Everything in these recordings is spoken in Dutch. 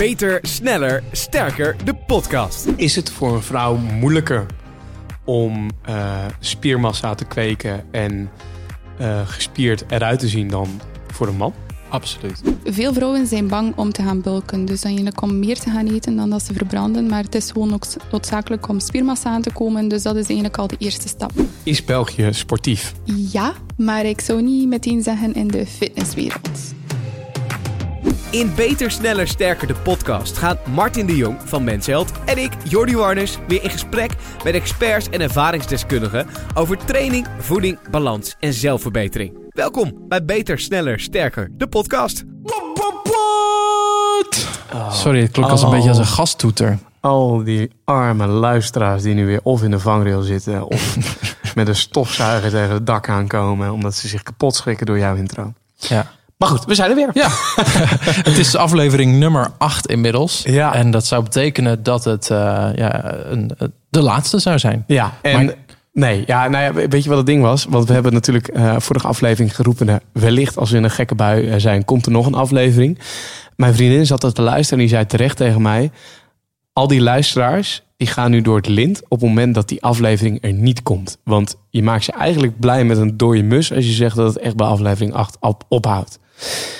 Beter, sneller, sterker, de podcast. Is het voor een vrouw moeilijker om uh, spiermassa te kweken en uh, gespierd eruit te zien dan voor een man? Absoluut. Veel vrouwen zijn bang om te gaan bulken. Dus eigenlijk om meer te gaan eten dan dat ze verbranden. Maar het is gewoon ook noodzakelijk om spiermassa aan te komen. Dus dat is eigenlijk al de eerste stap. Is België sportief? Ja, maar ik zou niet meteen zeggen in de fitnesswereld. In Beter, Sneller, Sterker, de podcast gaan Martin de Jong van Mensheld en ik, Jordi Warners, weer in gesprek met experts en ervaringsdeskundigen over training, voeding, balans en zelfverbetering. Welkom bij Beter, Sneller, Sterker, de podcast. Sorry, het klonk als een beetje als een gastoeter. Al die arme luisteraars die nu weer of in de vangrail zitten of met een stofzuiger tegen het dak aankomen omdat ze zich kapot schrikken door jouw intro. Ja. Maar goed, we zijn er weer. Ja, het is aflevering nummer 8 inmiddels. Ja. En dat zou betekenen dat het uh, ja, een, de laatste zou zijn. Ja, en maar... nee, ja, nou ja, weet je wat het ding was? Want we hebben natuurlijk uh, vorige aflevering geroepen, wellicht als we in een gekke bui zijn, komt er nog een aflevering. Mijn vriendin zat er te luisteren en die zei terecht tegen mij, al die luisteraars, die gaan nu door het lint op het moment dat die aflevering er niet komt. Want je maakt je eigenlijk blij met een dode mus als je zegt dat het echt bij aflevering 8 op, ophoudt.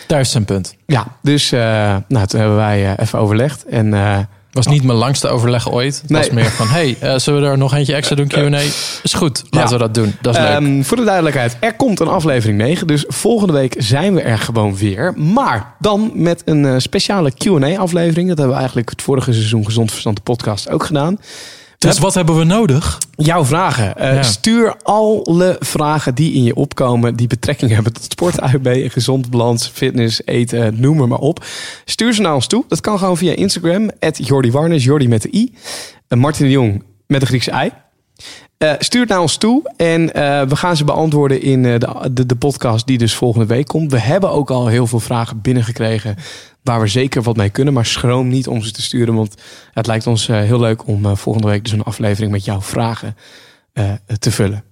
Daar is zijn punt. Ja, dus uh, nou, toen hebben wij uh, even overlegd. En, uh, was niet mijn langste overleg ooit. Het nee. was meer van, hey, zullen we er nog eentje extra doen? Q&A? Is goed, laten ja. we dat doen. Dat is leuk. Um, voor de duidelijkheid, er komt een aflevering 9. Dus volgende week zijn we er gewoon weer. Maar dan met een speciale Q&A aflevering. Dat hebben we eigenlijk het vorige seizoen Gezond Verstand de podcast ook gedaan. Dus wat hebben we nodig? Jouw vragen. Uh, ja. Stuur alle vragen die in je opkomen, die betrekking hebben tot sport, AUB, gezond balans, fitness, eten, noem maar, maar op. Stuur ze naar ons toe. Dat kan gewoon via Instagram, Jordi Warnes, Jordi met de i. Uh, Martin de Jong met de Griekse ei. Uh, stuur het naar ons toe en uh, we gaan ze beantwoorden in uh, de, de, de, podcast die dus volgende week komt. We hebben ook al heel veel vragen binnengekregen waar we zeker wat mee kunnen. Maar schroom niet om ze te sturen, want het lijkt ons heel leuk om volgende week dus een aflevering met jouw vragen te vullen.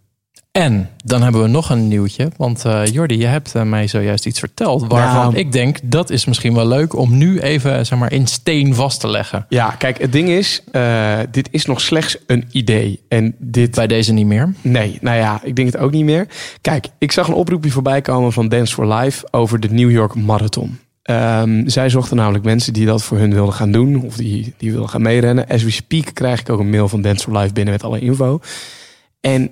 En dan hebben we nog een nieuwtje. Want uh, Jordi, je hebt uh, mij zojuist iets verteld. Waarvan nou, ik denk dat is misschien wel leuk om nu even zeg maar, in steen vast te leggen. Ja, kijk, het ding is, uh, dit is nog slechts een idee. En dit... Bij deze niet meer? Nee, nou ja, ik denk het ook niet meer. Kijk, ik zag een oproepje voorbij komen van Dance for Life over de New York Marathon. Um, zij zochten namelijk mensen die dat voor hun wilden gaan doen. Of die, die wilden gaan meerennen. As we speak krijg ik ook een mail van Dance for Life binnen met alle info. En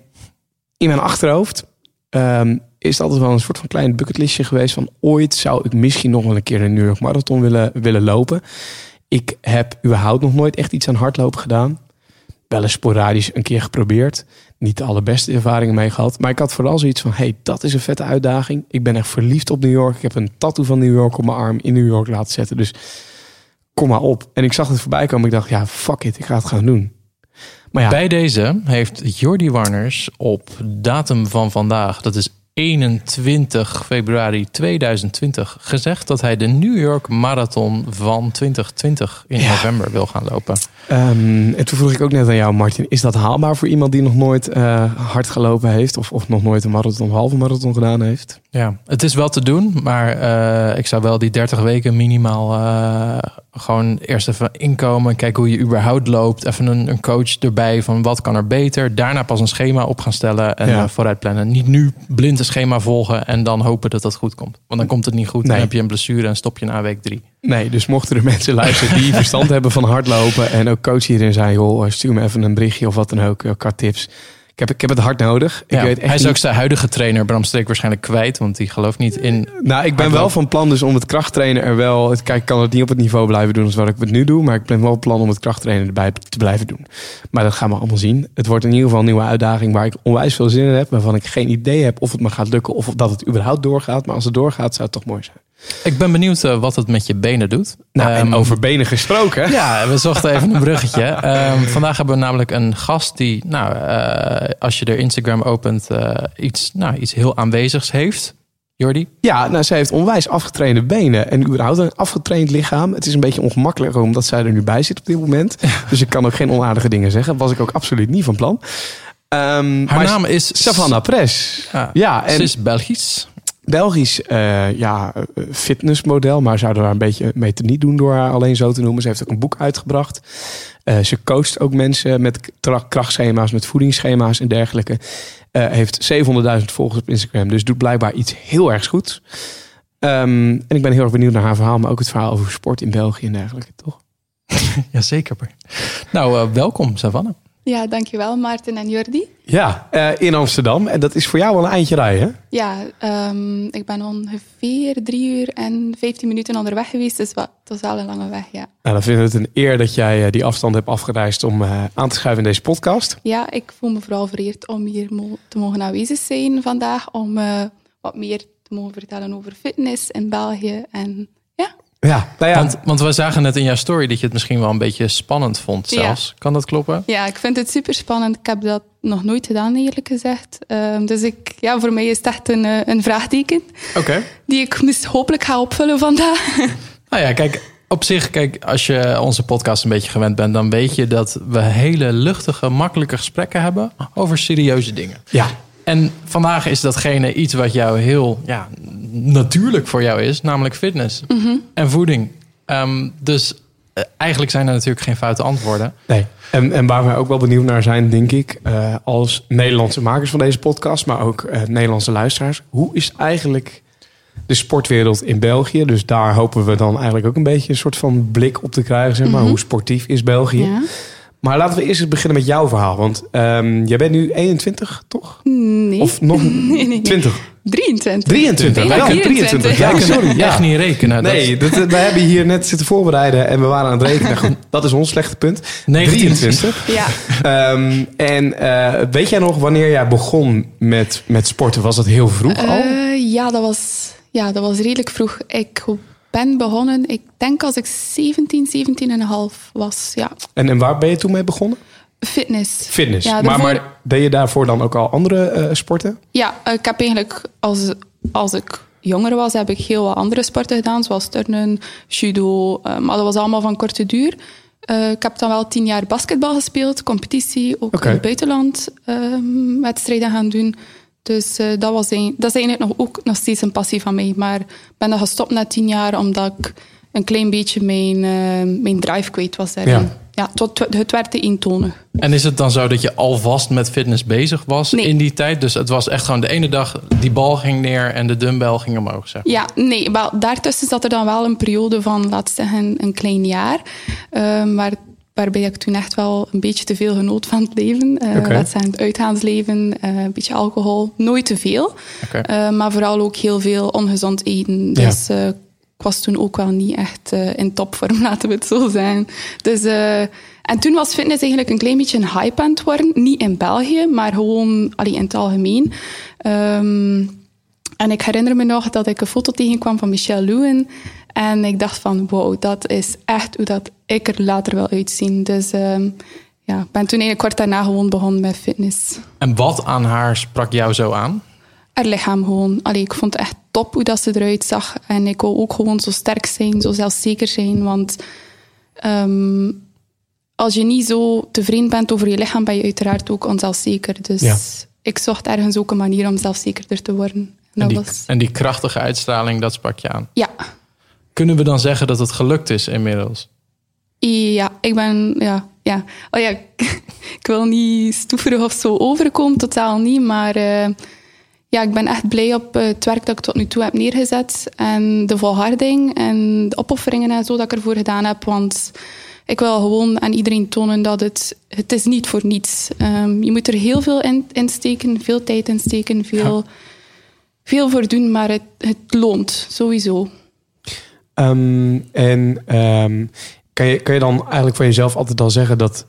in mijn achterhoofd um, is het altijd wel een soort van klein bucketlistje geweest van ooit zou ik misschien nog wel een keer een New York Marathon willen, willen lopen. Ik heb überhaupt nog nooit echt iets aan hardlopen gedaan. Wel eens sporadisch een keer geprobeerd. Niet de allerbeste ervaringen mee gehad. Maar ik had vooral zoiets van, hey, dat is een vette uitdaging. Ik ben echt verliefd op New York. Ik heb een tattoo van New York op mijn arm in New York laten zetten. Dus kom maar op. En ik zag het voorbij komen. Ik dacht, ja, fuck it, ik ga het gaan doen. Maar ja. Bij deze heeft Jordi Warners op datum van vandaag, dat is 21 februari 2020, gezegd dat hij de New York Marathon van 2020 in ja. november wil gaan lopen. Um, en toen vroeg ik ook net aan jou, Martin, is dat haalbaar voor iemand die nog nooit uh, hard gelopen heeft of, of nog nooit een marathon, halve marathon gedaan heeft? Ja, het is wel te doen, maar uh, ik zou wel die 30 weken minimaal uh, gewoon eerst even inkomen, kijken hoe je überhaupt loopt, even een, een, coach erbij van wat kan er beter, daarna pas een schema op gaan stellen en ja. vooruit plannen. Niet nu blind een schema volgen en dan hopen dat dat goed komt, want dan komt het niet goed, nee. dan heb je een blessure en stop je na week drie. Nee, dus mochten er mensen luisteren die verstand hebben van hardlopen en ook coach hierin zijn, joh, stuur me even een berichtje of wat dan ook, qua tips. Ik heb, ik heb het hard nodig. Ik ja, weet echt hij is niet... ook zijn huidige trainer, Bram Streek, waarschijnlijk kwijt. Want die gelooft niet in. Nou, ik ben wel van plan dus om het krachttrainen er wel. Kijk, ik kan het niet op het niveau blijven doen als wat ik het nu doe. Maar ik ben wel van plan om het krachttrainen erbij te blijven doen. Maar dat gaan we allemaal zien. Het wordt in ieder geval een nieuwe uitdaging waar ik onwijs veel zin in heb. Waarvan ik geen idee heb of het me gaat lukken of dat het überhaupt doorgaat. Maar als het doorgaat, zou het toch mooi zijn. Ik ben benieuwd uh, wat het met je benen doet. Nou, um, en over benen gesproken. Ja, we zochten even een bruggetje. Um, vandaag hebben we namelijk een gast die, nou, uh, als je er Instagram opent, uh, iets, nou, iets heel aanwezigs heeft. Jordi? Ja, nou, zij heeft onwijs afgetrainde benen en überhaupt een afgetraind lichaam. Het is een beetje ongemakkelijk omdat zij er nu bij zit op dit moment. Dus ik kan ook geen onaardige dingen zeggen. Was ik ook absoluut niet van plan. Um, Haar naam is Savannah Press. Ja, ja en, ze is Belgisch. Belgisch uh, ja, fitnessmodel, maar zouden daar een beetje mee te niet doen door haar alleen zo te noemen. Ze heeft ook een boek uitgebracht. Uh, ze coacht ook mensen met krachtschema's, met voedingsschema's en dergelijke. Uh, heeft 700.000 volgers op Instagram, dus doet blijkbaar iets heel erg goed. Um, en ik ben heel erg benieuwd naar haar verhaal, maar ook het verhaal over sport in België en dergelijke, toch? Jazeker. Nou, welkom, Savannah. Ja, dankjewel Maarten en Jordi. Ja, uh, in Amsterdam. En dat is voor jou wel een eindje rijden? Ja, um, ik ben ongeveer drie uur en vijftien minuten onderweg geweest. Dus wat, dat is wel een lange weg, ja. Nou, dan vinden we het een eer dat jij uh, die afstand hebt afgereisd om uh, aan te schuiven in deze podcast. Ja, ik voel me vooral vereerd om hier te mogen aanwezig zijn vandaag. Om wat meer te mogen vertellen over fitness in België en ja, nou ja. Want, want we zagen net in jouw story dat je het misschien wel een beetje spannend vond zelfs. Kan dat kloppen? Ja, ik vind het super spannend. Ik heb dat nog nooit gedaan, eerlijk gezegd. Um, dus ik, ja, voor mij is het echt een, eh, een vraagteken. Oké. Die ik mis hopelijk ga opvullen vandaag. Nou ja, kijk, op zich, kijk, als je onze podcast een beetje gewend bent, dan weet je dat we hele luchtige, makkelijke gesprekken hebben over serieuze dingen. Ja. En vandaag is datgene iets wat jou heel ja, natuurlijk voor jou is, namelijk fitness mhm. en voeding. Um, dus uh, eigenlijk zijn er natuurlijk geen foute antwoorden. Nee. En, en waar wij ook wel benieuwd naar zijn, denk ik, uh, als Nederlandse makers van deze podcast, maar ook uh, Nederlandse luisteraars. Hoe is eigenlijk de sportwereld in België? Dus daar hopen we dan eigenlijk ook een beetje een soort van blik op te krijgen. Zeg maar. Mm Hoe sportief is België? Ja. Maar laten we eerst eens beginnen met jouw verhaal. Want um, jij bent nu 21, toch? Nee. Of nog nee, nee. 20? 23. 23, ja, 23. Ja, sorry. Ja. Echt niet rekenen. Nee, dat, we hebben hier net zitten voorbereiden en we waren aan het rekenen. dat is ons slechte punt. 23. Ja. Um, en uh, weet jij nog wanneer jij begon met, met sporten? Was dat heel vroeg al? Uh, ja, dat was, ja, dat was redelijk vroeg. Ik ben begonnen, ik denk als ik 17, 17 en een half was. Ja. En, en waar ben je toen mee begonnen? Fitness. Fitness. Ja, maar, maar deed je daarvoor dan ook al andere uh, sporten? Ja, ik heb eigenlijk als, als ik jonger was, heb ik heel wat andere sporten gedaan, zoals turnen, judo, uh, maar dat was allemaal van korte duur. Uh, ik heb dan wel tien jaar basketbal gespeeld, competitie, ook okay. in het buitenland ehm, wedstrijden gaan doen. Dus uh, dat, was een, dat is eigenlijk nog, ook nog steeds een passie van mij. Maar ik ben dan gestopt na tien jaar omdat ik een klein beetje mijn, uh, mijn drive kwijt was daarin. Ja. ja, tot, het werd te eentonig. En is het dan zo dat je alvast met fitness bezig was nee. in die tijd? Dus het was echt gewoon de ene dag, die bal ging neer en de dumbbell ging omhoog, zeg Ja, nee, wel, daartussen zat er dan wel een periode van, laten we zeggen, een klein jaar. Uh, maar waarbij ik toen echt wel een beetje te veel genoot van het leven. Uh, okay. Dat zijn het uitgaansleven, uh, een beetje alcohol, nooit te veel. Okay. Uh, maar vooral ook heel veel ongezond eten. Dus ik was toen ook wel niet echt in topvorm, laten we het zo zijn. Dus, en toen was fitness eigenlijk een klein beetje een hype aan het worden. Niet in België, maar gewoon allee, in het algemeen. Um, en ik herinner me nog dat ik een foto tegenkwam van Michelle Lewin. En ik dacht van, wow, dat is echt hoe dat ik er later wil uitzien. Dus um, ja, ik ben toen eigenlijk kort daarna gewoon begonnen met fitness. En wat aan haar sprak jou zo aan? Haar lichaam gewoon. Allee, ik vond het echt top hoe dat ze eruit zag. En ik wil ook gewoon zo sterk zijn, zo zelfzeker zijn. Want um, als je niet zo tevreden bent over je lichaam, ben je uiteraard ook onzelfzeker. Dus ja. ik zocht ergens ook een manier om zelfzekerder te worden. En die, was... en die krachtige uitstraling, dat sprak je aan? Ja. Kunnen we dan zeggen dat het gelukt is inmiddels? Ja, ik ben... Ja, ja. Oh ja, ik wil niet stoeverig of zo overkomen, totaal niet. Maar uh, ja, ik ben echt blij op het werk dat ik tot nu toe heb neergezet. En de volharding en de opofferingen en zo dat ik ervoor gedaan heb. Want ik wil gewoon aan iedereen tonen dat het, het is niet voor niets. Um, je moet er heel veel in, in steken, veel tijd in steken, veel... Ja veel voor doen, maar het, het loont sowieso. Um, en um, kan, je, kan je dan eigenlijk van jezelf altijd al zeggen dat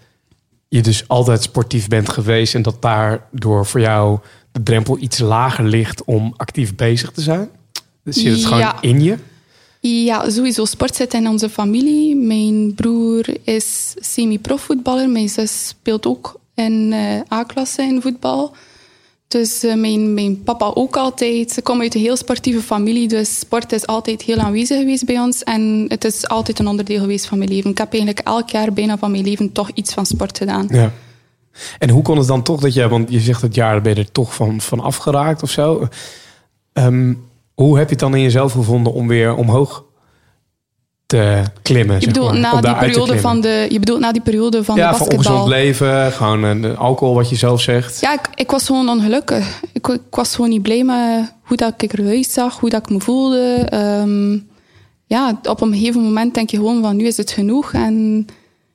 je dus altijd sportief bent geweest en dat daardoor voor jou de drempel iets lager ligt om actief bezig te zijn? Zit het gewoon ja. in je? Ja, sowieso. Sport zit in onze familie. Mijn broer is semi-profvoetballer. Mijn zus speelt ook in uh, A-klasse in voetbal. Dus uh, mijn, mijn papa ook altijd. Ze komen uit een heel sportieve familie, dus sport is altijd heel aanwezig geweest bij ons. En het is altijd een onderdeel geweest van mijn leven. Ik heb eigenlijk elk jaar bijna van mijn leven toch iets van sport gedaan. Ja. En hoe kon het dan toch dat je, want je zegt het jaar ben je er toch van, van afgeraakt of zo. Um, Hoe heb je het dan in jezelf gevonden om weer omhoog te klimmen? Je zeg bedoelt, maar, na om die periode van de, je bedoelt na die periode van ja, de van basketbal? ongezond leven, gewoon eh, alcohol, wat je zelf zegt. Ja, ik, ik was gewoon ongelukkig. Ik, ik was gewoon niet blij met hoe dat ik eruit zag, hoe dat ik me voelde. Ehm, ja, op een gegeven moment denk je gewoon van nu is het genoeg. En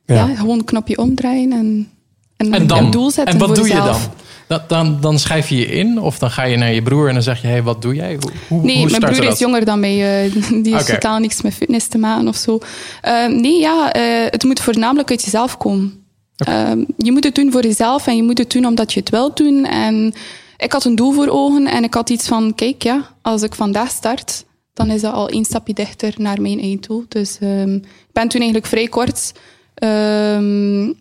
ja, Ja. gewoon een knopje omdraaien en, en, En, dan, een doel zetten en wat voor doe je jezelf. Dan? Dan? Dan schrijf je je in of dan ga je naar je broer en dan zeg je: hey, wat doe jij? Hoe, hoe, Nee, hoe mijn broer dat? is jonger dan mij. eh, die heeft Oké. totaal niks met fitness te maken of zo. Eh, nee, ja, eh, het moet voornamelijk uit jezelf komen. Eh, je moet het doen voor jezelf en je moet het doen omdat je het wilt doen. En ik had een doel voor ogen en ik had iets van, kijk ja, als ik vandaag start, dan is dat al één stapje dichter naar mijn eigen doel. Dus ehm, ik ben toen eigenlijk vrij kort ehm,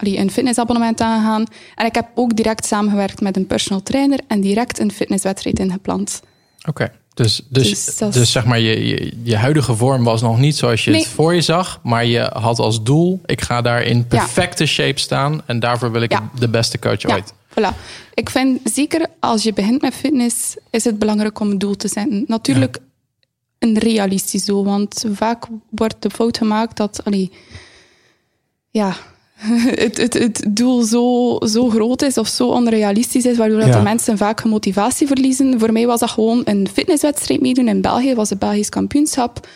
een fitnessabonnement aangegaan. En ik heb ook direct samengewerkt met een personal trainer en direct een fitnesswedstrijd ingepland. Oké. Dus, dus, Dus dus, zeg maar, je, je, je huidige vorm was nog niet zoals je Nee. het voor je zag. Maar je had als doel, ik ga daar in perfecte shape staan. En daarvoor wil ik Ja. de beste coach Ja, ooit. voilà. Ik vind zeker als je begint met fitness, is het belangrijk om een doel te zetten. Natuurlijk een realistisch doel, want vaak wordt de fout gemaakt dat allee, ja, het, het, het doel zo, zo groot is of zo onrealistisch is, waardoor dat de mensen vaak hun motivatie verliezen. Voor mij was dat gewoon een fitnesswedstrijd meedoen in België, was het Belgisch kampioenschap.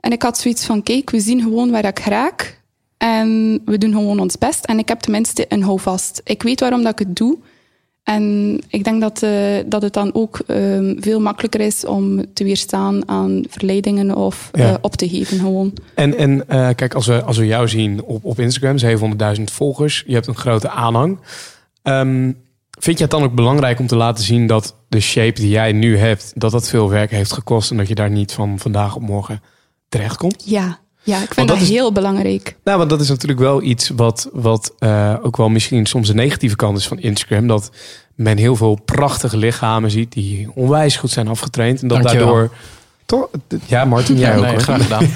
En ik had zoiets van, kijk, we zien gewoon waar ik raak. En we doen gewoon ons best. En ik heb tenminste een houvast. Ik weet waarom dat ik het doe. En ik denk dat, eh, dat het dan ook ehm, veel makkelijker is om te weerstaan aan verleidingen of Ja. eh, op te geven gewoon. En, en eh, kijk, als we, als we jou zien op, op Instagram, 700.000 volgers, je hebt een grote aanhang. Ehm, vind je het dan ook belangrijk om te laten zien dat de shape die jij nu hebt, dat dat veel werk heeft gekost en dat je daar niet van vandaag op morgen terechtkomt? Ja, ja ik vind dat dat, is- heel belangrijk. Nou, want dat is natuurlijk wel iets wat, wat eh, ook wel misschien soms de negatieve kant is van Instagram. Dat men heel veel prachtige lichamen ziet die onwijs goed zijn afgetraind. En dat Dankjewel. daardoor. Toch, ja, Martin, jij Ja, ook. nee, graag gedaan.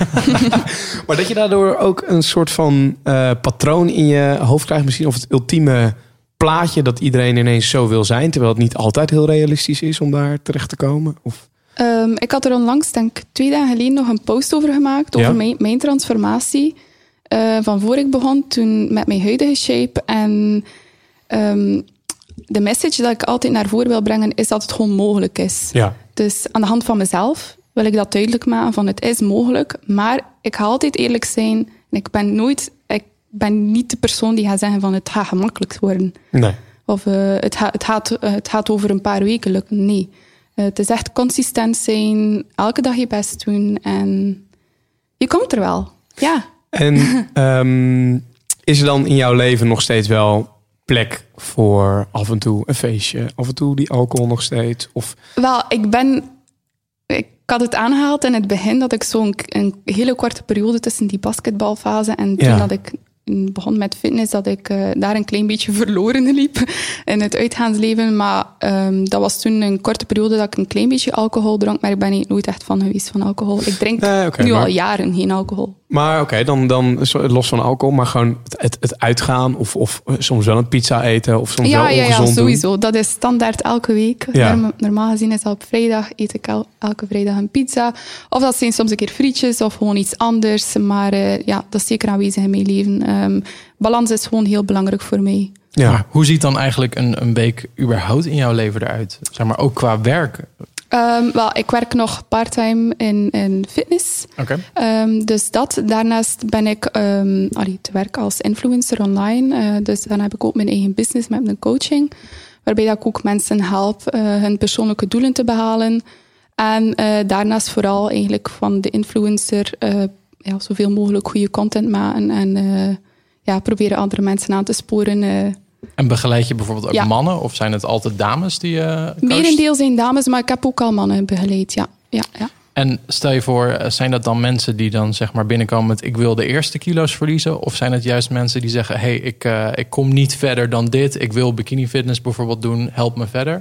Maar dat je daardoor ook een soort van eh, patroon in je hoofd krijgt. Misschien of het ultieme plaatje dat iedereen ineens zo wil zijn. Terwijl het niet altijd heel realistisch is om daar terecht te komen. Of, Ehm, ik had er onlangs, denk ik, twee dagen geleden nog een post over gemaakt. Over Ja. mijn, mijn transformatie. eh, van voor ik begon, toen met mijn huidige shape. En ehm, de message dat ik altijd naar voren wil brengen, is dat het gewoon mogelijk is. ja. Dus aan de hand van mezelf wil ik dat duidelijk maken van het is mogelijk. Maar ik ga altijd eerlijk zijn. En ik ben nooit, ik ben niet de persoon die gaat zeggen van het gaat gemakkelijk worden. Nee. Of eh, het, ga- het, gaat, eh, het gaat over een paar weken lukken. Nee. Eh, het is echt consistent zijn, elke dag je best doen en je komt er wel. Ja. En ehm, is er dan in jouw leven nog steeds wel plek voor af en toe een feestje? Af en toe die alcohol nog steeds? Of, Wel, ik ben. Ik had het aangehaald in het begin dat ik zo'n een hele korte periode tussen die basketbalfase en toen Ja. dat ik begon met fitness, dat ik eh, daar een klein beetje verloren liep in het uitgaansleven. Maar ehm, dat was toen een korte periode dat ik een klein beetje alcohol dronk, maar ik ben eigenlijk nooit echt van geweest van alcohol. Ik drink Nee, oké, nu maar- al jaren geen alcohol. Maar oké, dan, dan los van alcohol, maar gewoon het, het, uitgaan. Of, of eh, soms wel een pizza eten. Of soms Ja, wel ja, ongezond ja, doen. sowieso. Dat is standaard elke week. Ja. Norma- Normaal gezien is dat op vrijdag, eet ik el- elke vrijdag een pizza. Of dat zijn soms een keer frietjes of gewoon iets anders. Maar eh, ja, dat is zeker aanwezig in mijn leven. Ehm, balans is gewoon heel belangrijk voor mij. Ja. Maar hoe ziet dan eigenlijk een, een week überhaupt in jouw leven eruit? Zeg maar ook qua werk. Ehm, wel, ik werk nog part-time in, in fitness. Oké. Ehm, dus dat. Daarnaast ben ik allee, te werken als influencer online. Eh, dus dan heb ik ook mijn eigen business met mijn coaching. Waarbij dat ik ook mensen help eh, hun persoonlijke doelen te behalen. En eh, daarnaast vooral eigenlijk van de influencer ja, zoveel mogelijk goede content maken. En ja, proberen andere mensen aan te sporen. Eh. En begeleid je bijvoorbeeld ook Ja. mannen? Of zijn het altijd dames die je coacht? Merendeel zijn dames, maar ik heb ook al mannen begeleid. Ja, ja, ja. En stel je voor, eh, zijn dat dan mensen die dan zeg maar binnenkomen met ik wil de eerste kilo's verliezen? Of zijn het juist mensen die zeggen, hey, ik, eh, ik kom niet verder dan dit. Ik wil bikini fitness bijvoorbeeld doen, help me verder.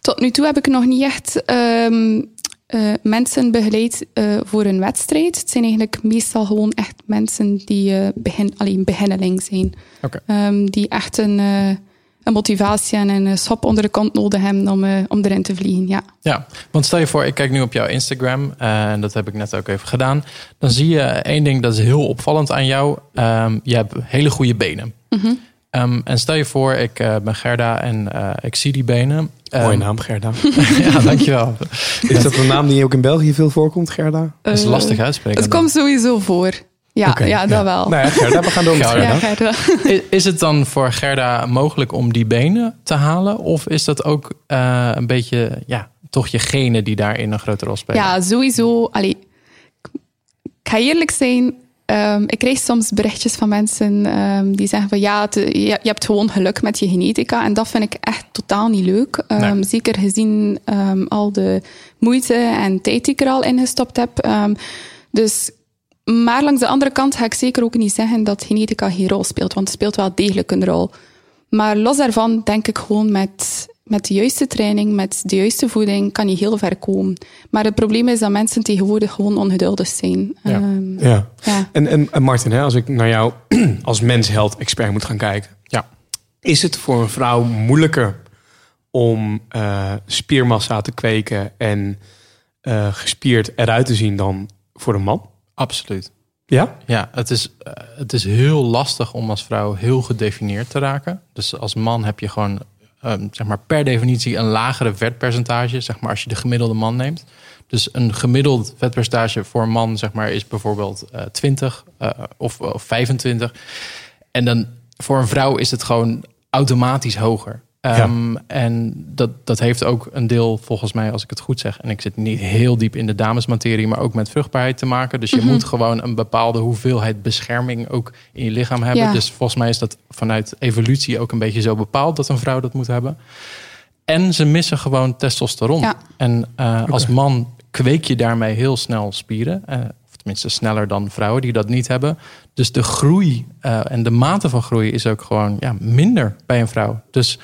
Tot nu toe heb ik nog niet echt ehm, eh, mensen begeleid eh, voor een wedstrijd. Het zijn eigenlijk meestal gewoon echt mensen die eh, begin, alleen beginneling zijn. Ehm, die echt een, een motivatie en een schop onder de kont nodig hebben om, om erin te vliegen. Ja. Ja, want stel je voor, ik kijk nu op jouw Instagram en dat heb ik net ook even gedaan. Dan zie je één ding dat is heel opvallend aan jou. Ehm, je hebt hele goede benen. Mhm. Ehm, en stel je voor, ik ben Gerda en ik zie die benen. Mooie Ehm, naam, Gerda. ja, dankjewel. Is dat een naam die ook in België veel voorkomt, Gerda? Dat is Eh, lastig uitspreken. Het komt sowieso voor. Ja, ja dat wel. Nou ja, Gerda, we gaan door met Gerda. Is het dan voor Gerda mogelijk om die benen te halen? Of is dat ook eh, een beetje, ja, toch je genen die daarin een grote rol spelen? Ja, sowieso. Allee, ik ga eerlijk zijn. Ehm, ik krijg soms berichtjes van mensen ehm, die zeggen van ja, het- je, je hebt gewoon geluk met je genetica. En dat vind ik echt totaal niet leuk. Ehm, Nee. Zeker gezien al de moeite en tijd die ik er al in gestopt heb. Dus, maar langs de andere kant ga ik zeker ook niet zeggen dat genetica geen rol speelt. Want het speelt wel degelijk een rol. Maar los daarvan denk ik gewoon met, met de juiste training, met de juiste voeding, kan je heel ver komen. Maar het probleem is dat mensen tegenwoordig gewoon ongeduldig zijn. Ja. Ehm, Ja. ja. En, en, en Martin, hè, als ik naar jou als mensheld-expert moet gaan kijken. Ja. Is het voor een vrouw moeilijker om eh, spiermassa te kweken en eh, gespierd eruit te zien dan voor een man? Absoluut. Ja? Ja, het is, eh, het is heel lastig om als vrouw heel gedefinieerd te raken. Dus als man heb je gewoon ehm, zeg maar per definitie een lagere vetpercentage, zeg maar als je de gemiddelde man neemt. Dus een gemiddeld vetpercentage voor een man zeg maar, is bijvoorbeeld eh 20 eh, of, of 25. En dan voor een vrouw is het gewoon automatisch hoger. Ehm, En dat, dat heeft ook een deel, volgens mij, als ik het goed zeg, en ik zit niet heel diep in de damesmaterie, maar ook met vruchtbaarheid te maken. Dus je moet gewoon een bepaalde hoeveelheid bescherming ook in je lichaam hebben. Ja. Dus volgens mij is dat vanuit evolutie ook een beetje zo bepaald dat een vrouw dat moet hebben. En ze missen gewoon testosteron. Ja. En eh, als man kweek je daarmee heel snel spieren. eh, of tenminste sneller dan vrouwen die dat niet hebben. Dus de groei eh, en de mate van groei is ook gewoon ja, minder bij een vrouw. Dus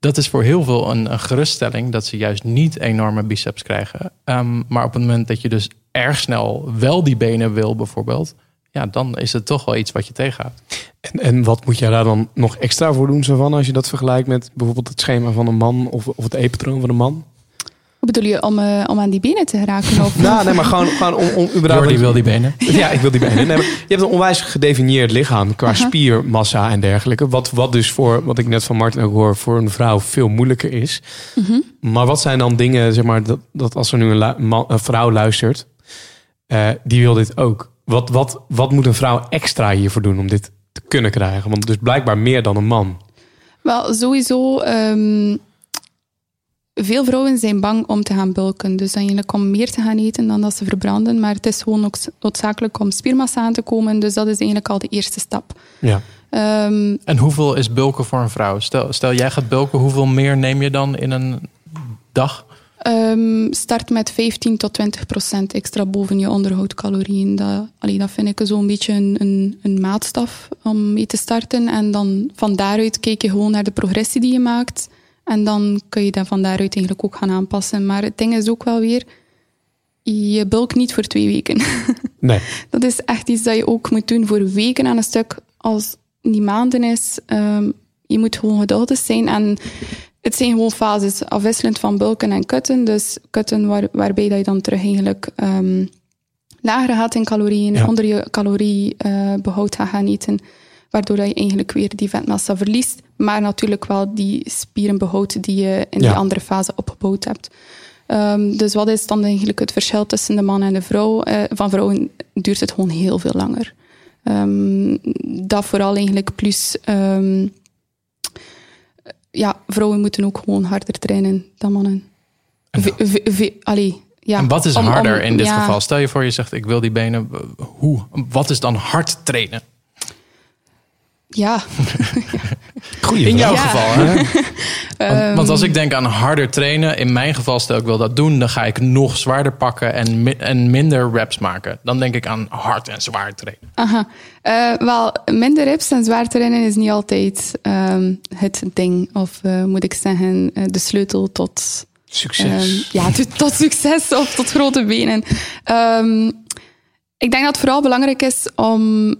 dat is voor heel veel een, geruststelling dat ze juist niet enorme biceps krijgen. Ehm, maar op het moment dat je dus erg snel wel die benen wil, bijvoorbeeld, ja, dan is het toch wel iets wat je tegenhoudt. En, en wat moet jij daar dan nog extra voor doen, Savan, als je dat vergelijkt met bijvoorbeeld het schema van een man of, of het e-patroon van een man? Wat bedoel je, om, eh, om aan die benen te geraken? Of, Nou, nee, maar gewoon, gewoon om, om überhaupt... Jordi wil die benen. Ja, ik wil die benen. Nee, maar je hebt een onwijs gedefinieerd lichaam qua spiermassa en dergelijke. Wat, wat dus voor, wat ik net van Martin ook hoor, voor een vrouw veel moeilijker is. Maar wat zijn dan dingen, zeg maar, dat, dat als er nu een, man, een vrouw luistert, eh, die wil dit ook. Wat, wat, wat moet een vrouw extra hiervoor doen om dit te kunnen krijgen? Want dus blijkbaar meer dan een man. Wel, sowieso. ehm, veel vrouwen zijn bang om te gaan bulken. Dus eigenlijk om meer te gaan eten dan dat ze verbranden. Maar het is gewoon ook noodzakelijk om spiermassa aan te komen. Dus dat is eigenlijk al de eerste stap. Ja. Ehm, En hoeveel is bulken voor een vrouw? Stel, stel jij gaat bulken, hoeveel meer neem je dan in een dag? Ehm, start met 15 tot 20 procent extra boven je onderhoudcalorieën. Dat, allee, dat vind ik zo'n beetje een, een, een maatstaf om mee te starten. En dan van daaruit kijk je gewoon naar de progressie die je maakt. En dan kun je dat van daaruit eigenlijk ook gaan aanpassen. Maar het ding is ook wel weer, je bulk niet voor twee weken. Nee. Dat is echt iets dat je ook moet doen voor weken aan een stuk. Als die maanden is, ehm, je moet gewoon geduldig zijn. En het zijn gewoon fases, afwisselend van bulken en kutten. Dus kutten waar, waarbij dat je dan terug eigenlijk ehm, lager gaat in calorieën, Ja. onder je caloriebehoud gaat gaan eten. Waardoor je eigenlijk weer die vetmassa verliest. Maar natuurlijk wel die spieren behoudt die je in Ja. die andere fase opgebouwd hebt. Ehm, dus wat is dan eigenlijk het verschil tussen de man en de vrouw? Eh, van vrouwen duurt het gewoon heel veel langer. Ehm, dat vooral eigenlijk plus... ehm, ja, vrouwen moeten ook gewoon harder trainen dan mannen. V- v- v- allee, ja, en wat is om- om- harder in dit ja, geval? Stel je voor je zegt, ik wil die benen. Hoe? Wat is dan hard trainen? Ja, Goeie In jouw Ja. geval, hè? Ehm, Want, want als ik denk aan harder trainen, in mijn geval stel ik wil dat doen, dan ga ik nog zwaarder pakken en, mi- en minder reps maken. Dan denk ik aan hard en zwaar trainen. Aha. Eh, wel, minder reps en zwaar trainen is niet altijd ehm, het ding. Of eh, moet ik zeggen, eh, de sleutel tot, Succes. ehm, ja, tot, succes of tot grote benen. Ehm, ik denk dat het vooral belangrijk is om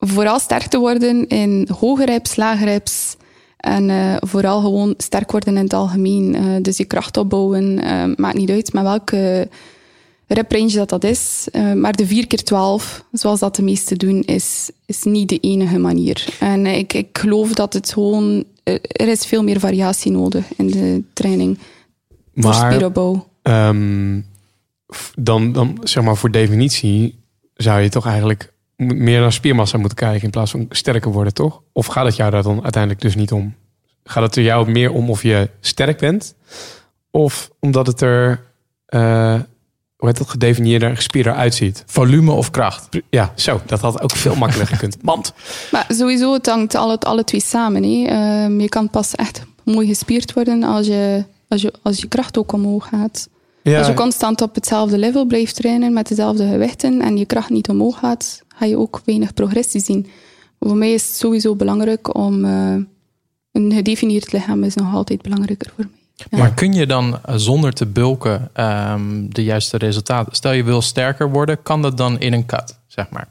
vooral sterk te worden in hoge reps, lage reps. En eh, vooral gewoon sterk worden in het algemeen. Eh, dus je kracht opbouwen, eh, maakt niet uit met welke rep range dat dat is. Maar de 4 keer 12 zoals dat de meesten doen, is, is niet de enige manier. En ik, ik geloof dat het gewoon... er is veel meer variatie nodig in de training voor Maar spieropbouw. ehm, dan, dan, zeg maar, voor definitie zou je toch eigenlijk meer naar spiermassa moeten kijken in plaats van sterker worden, toch? Of gaat het jou daar dan uiteindelijk dus niet om? Gaat het er jou meer om of je sterk bent? Of omdat het er, eh, hoe heet dat, gedefinieerder en gespierder uitziet? Volume of kracht? Ja, zo, dat had ook veel makkelijker gekund. Mand. Maar sowieso, het hangt alle, alle twee samen. Hè. Ehm, je kan pas echt mooi gespierd worden als je, als je, als je kracht ook omhoog gaat. Ja, Als je constant op hetzelfde level blijft trainen met dezelfde gewichten en je kracht niet omhoog gaat, ga je ook weinig progressie zien. Voor mij is het sowieso belangrijk om eh, een gedefinieerd lichaam is nog altijd belangrijker voor mij. Ja. Maar kun je dan eh, zonder te bulken ehm, de juiste resultaten? Stel je wil sterker worden, kan dat dan in een cut, zeg maar?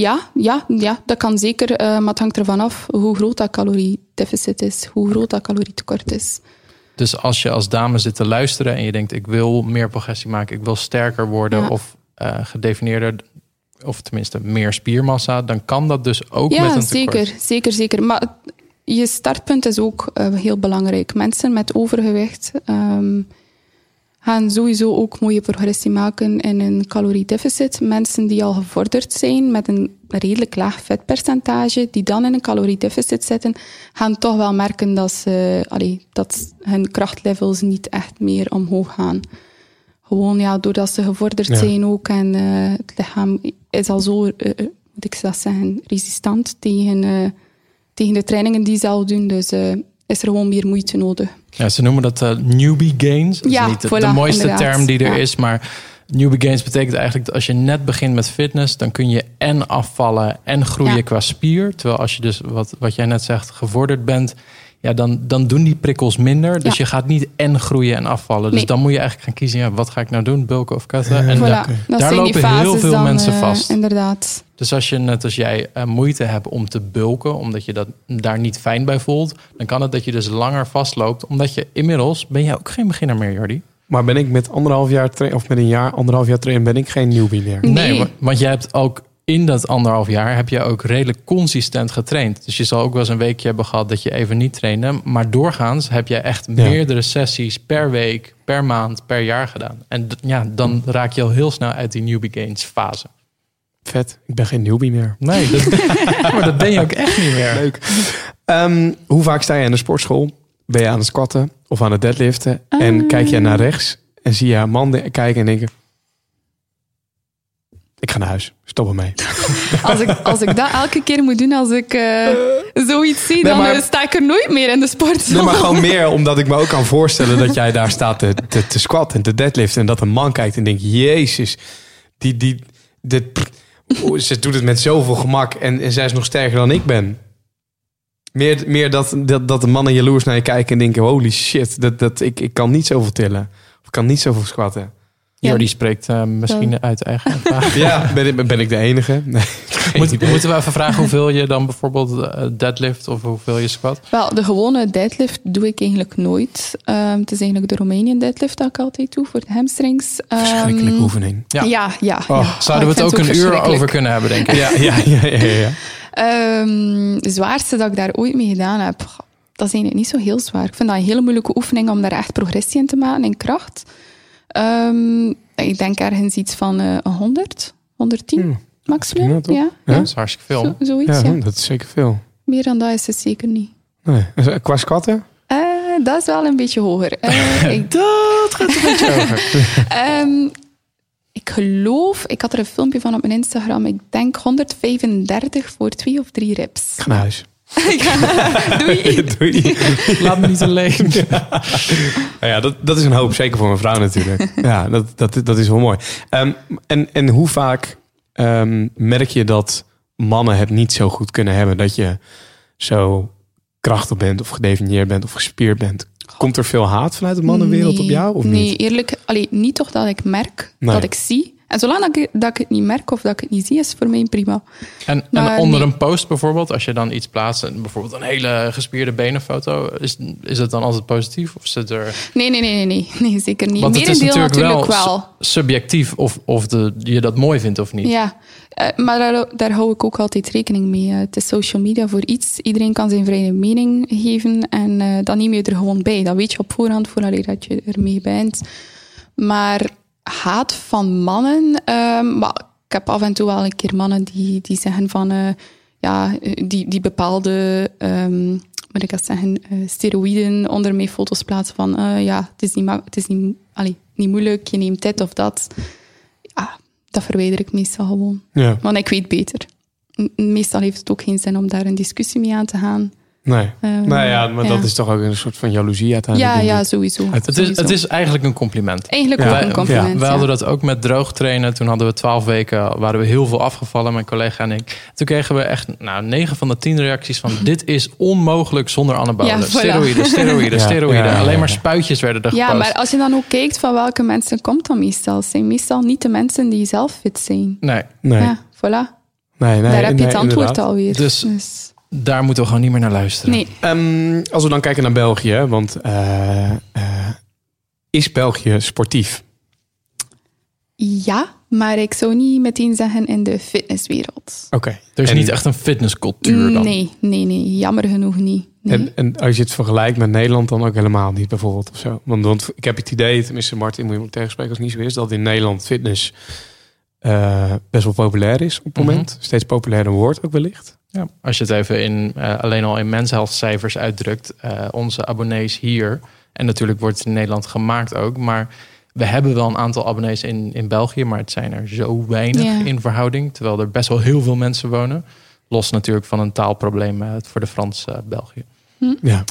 Ja, ja, ja, dat kan zeker, eh, maar het hangt ervan af hoe groot dat caloriedeficit is, hoe groot dat calorietekort is. Dus als je als dame zit te luisteren en je denkt: ik wil meer progressie maken, ik wil sterker worden Ja. of gedefinieerder, of tenminste meer spiermassa, dan kan dat dus ook met Ja, een tekort. zeker, zeker, zeker. Maar je startpunt is ook eh, heel belangrijk. Mensen met overgewicht ehm, gaan sowieso ook mooie progressie maken in een caloriedeficit. Mensen die al gevorderd zijn met een redelijk laag vetpercentage, die dan in een caloriedeficit zitten, gaan toch wel merken dat, ze, allee, dat hun krachtlevels niet echt meer omhoog gaan. Gewoon ja, doordat ze gevorderd Ja. zijn ook en eh, het lichaam is al zo, eh, moet ik dat zeggen, resistant tegen, tegen de trainingen die ze al doen. Dus is er gewoon meer moeite nodig. Ja, ze noemen dat newbie gains. Dat Ja, is niet de, voilà, de mooiste inderdaad. term die er Ja. is, maar newbie gains betekent eigenlijk dat als je net begint met fitness, dan kun je en afvallen en groeien qua spier. Terwijl als je dus, wat, wat jij net zegt, gevorderd bent, ja, dan, dan doen die prikkels minder. Dus Ja. je gaat niet en groeien en afvallen. Dus Nee. dan moet je eigenlijk gaan kiezen, ja, wat ga ik nou doen? Bulken of cutten? En Voilà, daar die lopen heel veel dan, mensen eh, vast. Inderdaad. Dus als je net als jij eh, moeite hebt om te bulken, omdat je dat daar niet fijn bij voelt, dan kan het dat je dus langer vastloopt, omdat je inmiddels ben jij ook geen beginner meer, Jordi. Maar ben ik met anderhalf jaar trainen, of met een jaar, anderhalf jaar trainen, ben ik geen newbie meer? Nee. wa- want jij hebt ook in dat anderhalf jaar heb je ook redelijk consistent getraind. Dus je zal ook wel eens een weekje hebben gehad dat je even niet trainde, maar doorgaans heb je echt meerdere sessies per week, per maand, per jaar gedaan. En ja, dan raak je al heel snel uit die newbie gains fase. Vet, ik ben geen newbie meer. Nee, dat, maar dat ben je ook echt niet meer. Leuk. Ehm, hoe vaak sta je in de sportschool? Ben je aan het squatten of aan het deadliften? En Ah. kijk je naar rechts en zie je een man de- kijken en denken... Ik ga naar huis. Stop ermee. Als ik, als ik dat elke keer moet doen als ik eh, zoiets zie, Nee, dan maar- eh, sta ik er nooit meer in de sport. Nee, maar gewoon meer omdat ik me ook kan voorstellen dat jij daar staat te, te, te squatten en te deadliften. En dat een man kijkt en denkt, jezus, die, die, dit, oh, ze doet het met zoveel gemak en, en zij is nog sterker dan ik ben. Meer, meer dat, dat, dat de mannen jaloers naar je kijken en denken, holy shit, dat, dat, ik, ik kan niet zoveel tillen. Of ik kan niet zoveel squatten. Ja. Jordi spreekt eh, misschien uit eigen ervaring. Ja, ben ik, ben ik de enige? Nee, Moet- moeten we even vragen hoeveel je dan bijvoorbeeld eh, deadlift of hoeveel je squat? Wel, de gewone deadlift doe ik eigenlijk nooit. Ehm, het is eigenlijk de Romanian deadlift dat ik altijd doe voor de hamstrings. Ehm, Verschrikkelijke oefening. Ja. Ja, ja. Oh, ja. Zouden Oh, we het vind ook een uur over kunnen hebben, denk ik. Ja, ja, ja, ja, ja. Ehm, het zwaarste dat ik daar ooit mee gedaan heb, dat is eigenlijk niet zo heel zwaar. Ik vind dat een hele moeilijke oefening om daar echt progressie in te maken in kracht. Ehm, ik denk ergens iets van eh 100, 110 Hmm, maximum. toch? Ja, Ja. ja. Dat is hartstikke veel. Zo, zoiets, Ja, ja. dat is zeker veel. Meer dan dat is het zeker niet. Nee. Qua squatten? Eh, dat is wel een beetje hoger. Eh, ik, Dat gaat een beetje over. Ehm, ik geloof, ik had er een filmpje van op mijn Instagram. Ik denk 135 voor twee of drie reps. Ik ga naar huis. Doei. Doei. Laat me niet alleen. Nou ja, dat, dat is een hoop, zeker voor een vrouw natuurlijk. Ja, dat, dat, dat is wel mooi. Ehm, en, en hoe vaak ehm, merk je dat mannen het niet zo goed kunnen hebben dat je zo krachtig bent of gedefinieerd bent of gespierd bent? Komt er veel haat vanuit de mannenwereld op jou of nee, niet? eerlijk, allee, niet toch dat ik merk, Nee. dat ik zie. En zolang dat ik, dat ik het niet merk of dat ik het niet zie, is voor mij prima. En, Maar en onder nee. een post bijvoorbeeld, als je dan iets plaatst, bijvoorbeeld een hele gespierde benenfoto, is, is het dan altijd positief? Of zit er. Nee, nee, nee, nee, nee, nee zeker niet. Want het is natuurlijk, natuurlijk wel, wel. su- subjectief of, of de, je dat mooi vindt of niet. Ja, eh, maar daar, daar hou ik ook altijd rekening mee. Eh, het is social media voor iets. Iedereen kan zijn vrije mening geven en eh, dan neem je er gewoon bij. Dat weet je op voorhand, voordat dat je ermee bent. Maar haat van mannen... ehm, maar ik heb af en toe wel een keer mannen die, die zeggen van... eh, ja, eh, die, die bepaalde... ehm, moet ik dat zeggen, eh, steroïden onder mijn foto's plaatsen van... ja, het is, niet, het is niet, allee, niet moeilijk, je neemt dit of dat. Ja, dat verwijder ik meestal gewoon. Ja, Want ik weet beter. Meestal heeft het ook geen zin om daar een discussie mee aan te gaan. Nee. Ehm, nou ja, maar ja. dat is toch ook een soort van jaloezie uiteindelijk. Ja, ja, sowieso. Het Het is, het is eigenlijk een compliment. Eigenlijk Ja, ook een compliment. We ja. hadden dat ook met droog trainen. Toen hadden we twaalf weken, waren we heel veel afgevallen, mijn collega en ik. Toen kregen we echt nou, negen van de tien reacties van... dit is onmogelijk zonder anabolen. Ja, voilà. Steroïden, steroïden, Ja, steroïden. ja, ja, Alleen ja. maar spuitjes werden er Ja, gepost. maar als je dan ook kijkt van welke mensen komt dan meestal. Het zijn meestal niet de mensen die zelf fit zijn. Nee, Nee, Ja, voilà. nee, nee. Daar heb je nee, het antwoord inderdaad. alweer. Dus- Dus, daar moeten we gewoon niet meer naar luisteren. nee, Ehm, als we dan kijken naar België, want eh, eh, is België sportief? ja, maar ik zou niet meteen zeggen in de fitnesswereld. Oké. Er is En- niet echt een fitnesscultuur dan. Nee, nee, nee. Jammer genoeg niet. Nee. En, en als je het vergelijkt met Nederland, dan ook helemaal niet bijvoorbeeld of zo. Want, want ik heb het idee, tenminste Martin moet je me tegenspreken als het niet zo is, dat in Nederland fitness eh, best wel populair is op het Mhm. moment. Steeds populairder wordt ook wellicht. Ja, als je het even in, eh, alleen al in menshealthcijfers uitdrukt, eh, onze abonnees hier, en natuurlijk wordt het in Nederland gemaakt ook, maar we hebben wel een aantal abonnees in, in België, maar het zijn er zo weinig Ja. in verhouding, terwijl er best wel heel veel mensen wonen. Los natuurlijk van een taalprobleem voor de Frans-België. Ja.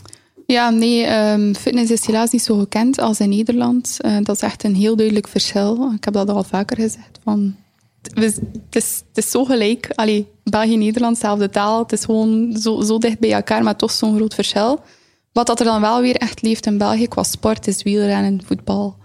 Ja, nee, ehm, fitness is helaas niet zo gekend als in Nederland. Eh, dat is echt een heel duidelijk verschil. Ik heb dat al vaker gezegd. Van, het, is, het, is, het zo gelijk. Allee, België en Nederland, dezelfde taal. Het is gewoon zo, zo dicht bij elkaar, maar toch zo'n groot verschil. Wat dat er dan wel weer echt leeft in België qua sport is wielrennen, voetbal.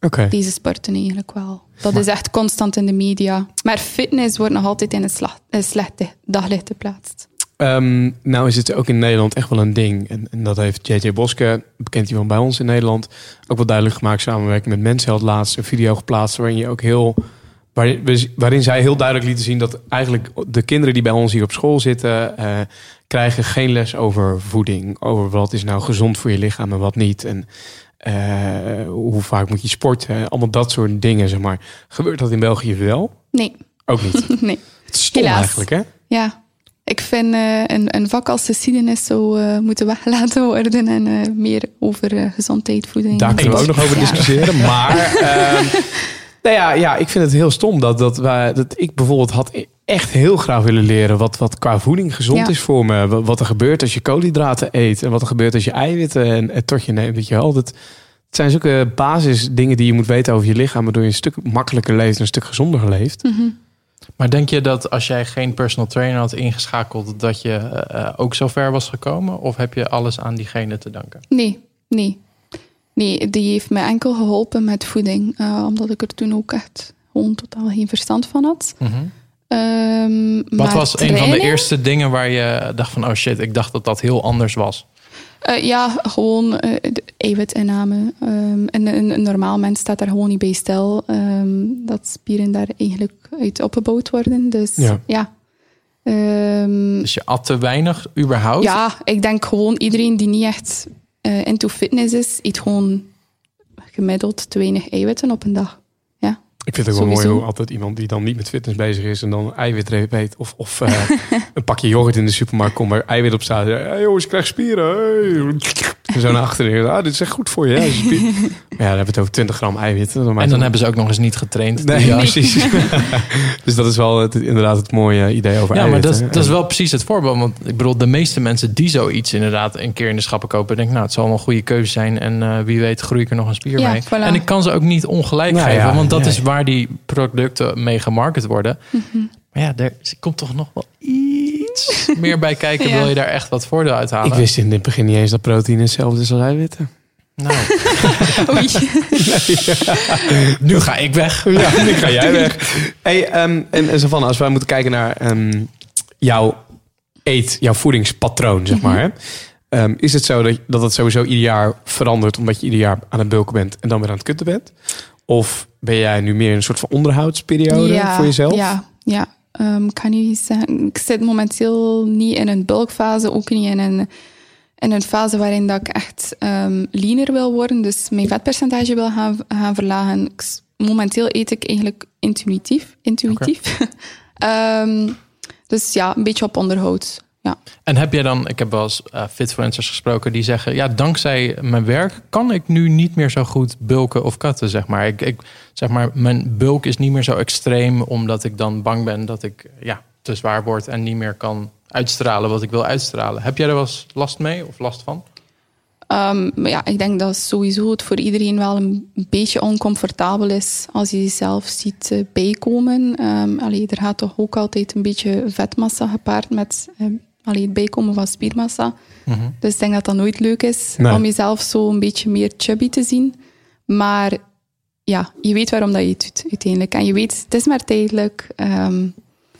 Oké. Deze sporten eigenlijk wel. Dat is echt constant in de media. Maar fitness wordt nog altijd in een slag- een slecht daglicht geplaatst. Ehm, nou is het ook in Nederland echt wel een ding. En, en dat heeft JJ Boske, bekend iemand bij ons in Nederland, ook wel duidelijk gemaakt. Samenwerking met Mensen had laatst een video geplaatst waarin je ook heel... Waarin zij heel duidelijk lieten zien dat eigenlijk de kinderen die bij ons hier op school zitten... eh, krijgen geen les over voeding. Over wat is nou gezond voor je lichaam en wat niet. En eh, hoe vaak moet je sporten. Allemaal dat soort dingen, zeg maar. Gebeurt dat in België wel? Nee, Ook niet. nee. Het is stom Helaas. eigenlijk, hè? Ja, ik vind eh, een, een vak als geschiedenis zou eh, moeten weggelaten worden en eh, meer over gezondheid, voeding. Daar kunnen we ook nog over Ja. discussiëren. Maar ehm, nou ja, ja, ik vind het heel stom dat, dat, wij, dat ik bijvoorbeeld had echt heel graag willen leren wat, wat qua voeding gezond Ja. is voor me. Wat, wat er gebeurt als je koolhydraten eet en wat er gebeurt als je eiwitten en, en tot je neemt. Weet je wel, dat, het zijn zulke basisdingen die je moet weten over je lichaam, waardoor je een stuk makkelijker leeft en een stuk gezonder leeft. Mhm. Maar denk je dat als jij geen personal trainer had ingeschakeld, dat je eh, ook zo ver was gekomen? Of heb je alles aan diegene te danken? Nee, nee. Nee, die heeft me enkel geholpen met voeding, eh, omdat ik er toen ook echt gewoon totaal geen verstand van had. Ehm, Wat was een van de eerste dingen waar je dacht van, oh shit, ik dacht dat dat heel anders was? Eh, ja, gewoon eh, de eiwitinname. Ehm, en een, een normaal mens staat daar gewoon niet bij stil. ehm, dat spieren daar eigenlijk uit opgebouwd worden. Dus Ja. ja. Ehm, Dus je at te weinig überhaupt? ja, ik denk gewoon iedereen die niet echt eh, into fitness is, eet gewoon gemiddeld te weinig eiwitten op een dag. Ik vind het ook wel mooi hoe altijd iemand die dan niet met fitness bezig is en dan eiwitreep eet. Of, of eh, een pakje yoghurt in de supermarkt komt waar eiwit op staat. Hey jongens, ik krijg spieren. Hey. En zo naar achteren. Ah, dit is echt goed voor je. Maar ja, dan hebben we het over 20 gram eiwit. Dan maakt En dan hebben ze ook nog eens niet getraind. Nee, Ja. precies. dus dat is wel het, inderdaad het mooie idee over Ja, maar eiwitten. dat, is- dat is wel precies het voorbeeld. Want ik bedoel, de meeste mensen die zoiets inderdaad een keer in de schappen kopen, denken, nou, het zal wel een goede keuze zijn. En eh, wie weet groei ik er nog een spier Ja, mee. voilà. En ik kan ze ook niet ongelijk Nou geven, ja, want dat is waar die producten mee gemarket worden. Mhm. Maar ja, er komt toch nog wel iets meer bij kijken. Ja. Wil je daar echt wat voordeel uit halen? Ik wist in het begin niet eens dat proteïne hetzelfde is als eiwitten. Nou, Oei. nu ga ik weg. Ja, nu ga jij weg. Hey, ehm, en, en Savannah, als wij moeten kijken naar ehm, jouw eet, jouw voedingspatroon, zeg maar. hè. Ehm, is het zo dat, dat het sowieso ieder jaar verandert omdat je ieder jaar aan het bulken bent en dan weer aan het kutten bent? Of ben jij nu meer in een soort van onderhoudsperiode voor jezelf? Ja, ja. Ehm, ik kan niet zeggen, ik zit momenteel niet in een bulkfase, ook niet in een, in een fase waarin dat ik echt ehm leaner wil worden, dus mijn vetpercentage wil gaan, gaan verlagen. Ik momenteel eet ik eigenlijk intuïtief. intuïtief. Ehm, dus ja, een beetje op onderhoud. Ja. En heb jij dan, ik heb wel eens fitfluencers gesproken die zeggen, ja, dankzij mijn werk kan ik nu niet meer zo goed bulken of katten, zeg maar. Ik, ik, zeg maar, mijn bulk is niet meer zo extreem, omdat ik dan bang ben dat ik ja, te zwaar word en niet meer kan uitstralen wat ik wil uitstralen. Heb jij er wel eens last mee of last van? Ehm, ja, ik denk dat sowieso het voor iedereen wel een beetje oncomfortabel is als je jezelf ziet eh, bijkomen. Allee, er gaat toch ook altijd een beetje vetmassa gepaard met ehm, allee, het bijkomen van spiermassa. Dus ik denk dat dat nooit leuk is Nee. om jezelf zo een beetje meer chubby te zien. Maar ja, je weet waarom dat je het doet uiteindelijk. En je weet, het is maar tijdelijk. Ehm,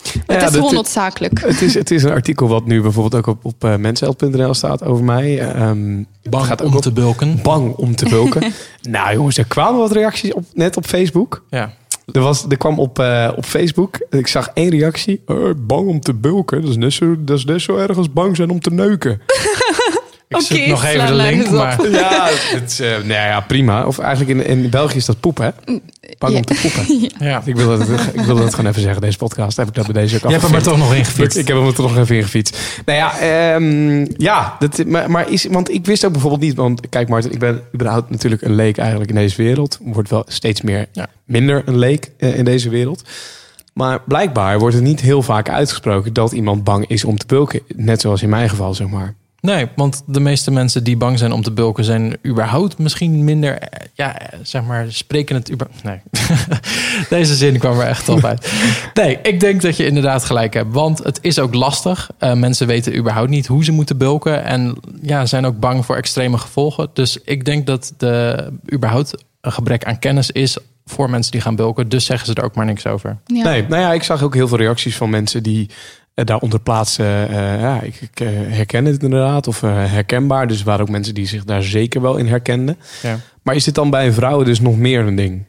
het Ja, is dat- gewoon noodzakelijk. Het is, het is een artikel wat nu bijvoorbeeld ook op, op uh, mensheld.nl staat over mij. Ehm, Bang gaat ook om op- te bulken. bang om te bulken. nou jongens, er kwamen wat reacties op, net op Facebook. Ja. Er, was, er kwam op, eh, op Facebook, ik zag één reactie. "Eh, bang om te bulken, dat is, net zo, dat is net zo erg als bang zijn om te neuken. Ik Oké, zoek nog even de link, maar ja, het eh, nou ja, prima. Of eigenlijk in, in België is dat poep, hè? Bang Ja. om te poepen. ja. Ik wilde het, ik wilde het gewoon even zeggen, deze podcast. Heb ik dat bij deze ook Je hebt hem er toch nog in gefietst. Ik heb hem er toch nog even ingefietst. Nou ja, ehm, ja dat, maar, maar is, want ik wist ook bijvoorbeeld niet... Want kijk Martin, ik ben überhaupt natuurlijk een leek eigenlijk in deze wereld. Wordt wel steeds meer, Ja. minder een leek eh, in deze wereld. Maar blijkbaar wordt het niet heel vaak uitgesproken... dat iemand bang is om te bulken. Net zoals in mijn geval, zeg maar. Nee, want de meeste mensen die bang zijn om te bulken zijn überhaupt misschien minder, eh, ja, zeg maar, spreken het über... Nee, deze zin kwam er echt top uit. Nee, ik denk dat je inderdaad gelijk hebt, want het is ook lastig. Eh, mensen weten überhaupt niet hoe ze moeten bulken en ja, zijn ook bang voor extreme gevolgen. Dus ik denk dat de überhaupt een gebrek aan kennis is voor mensen die gaan bulken. Dus zeggen ze er ook maar niks over. Ja. Nee, nou ja, ik zag ook heel veel reacties van mensen die daaronder plaatsen. eh, ja, ik, ik eh, herken het inderdaad. Of eh, herkenbaar. Dus er waren ook mensen die zich daar zeker wel in herkenden. Ja. Maar is dit dan bij vrouwen dus nog meer een ding?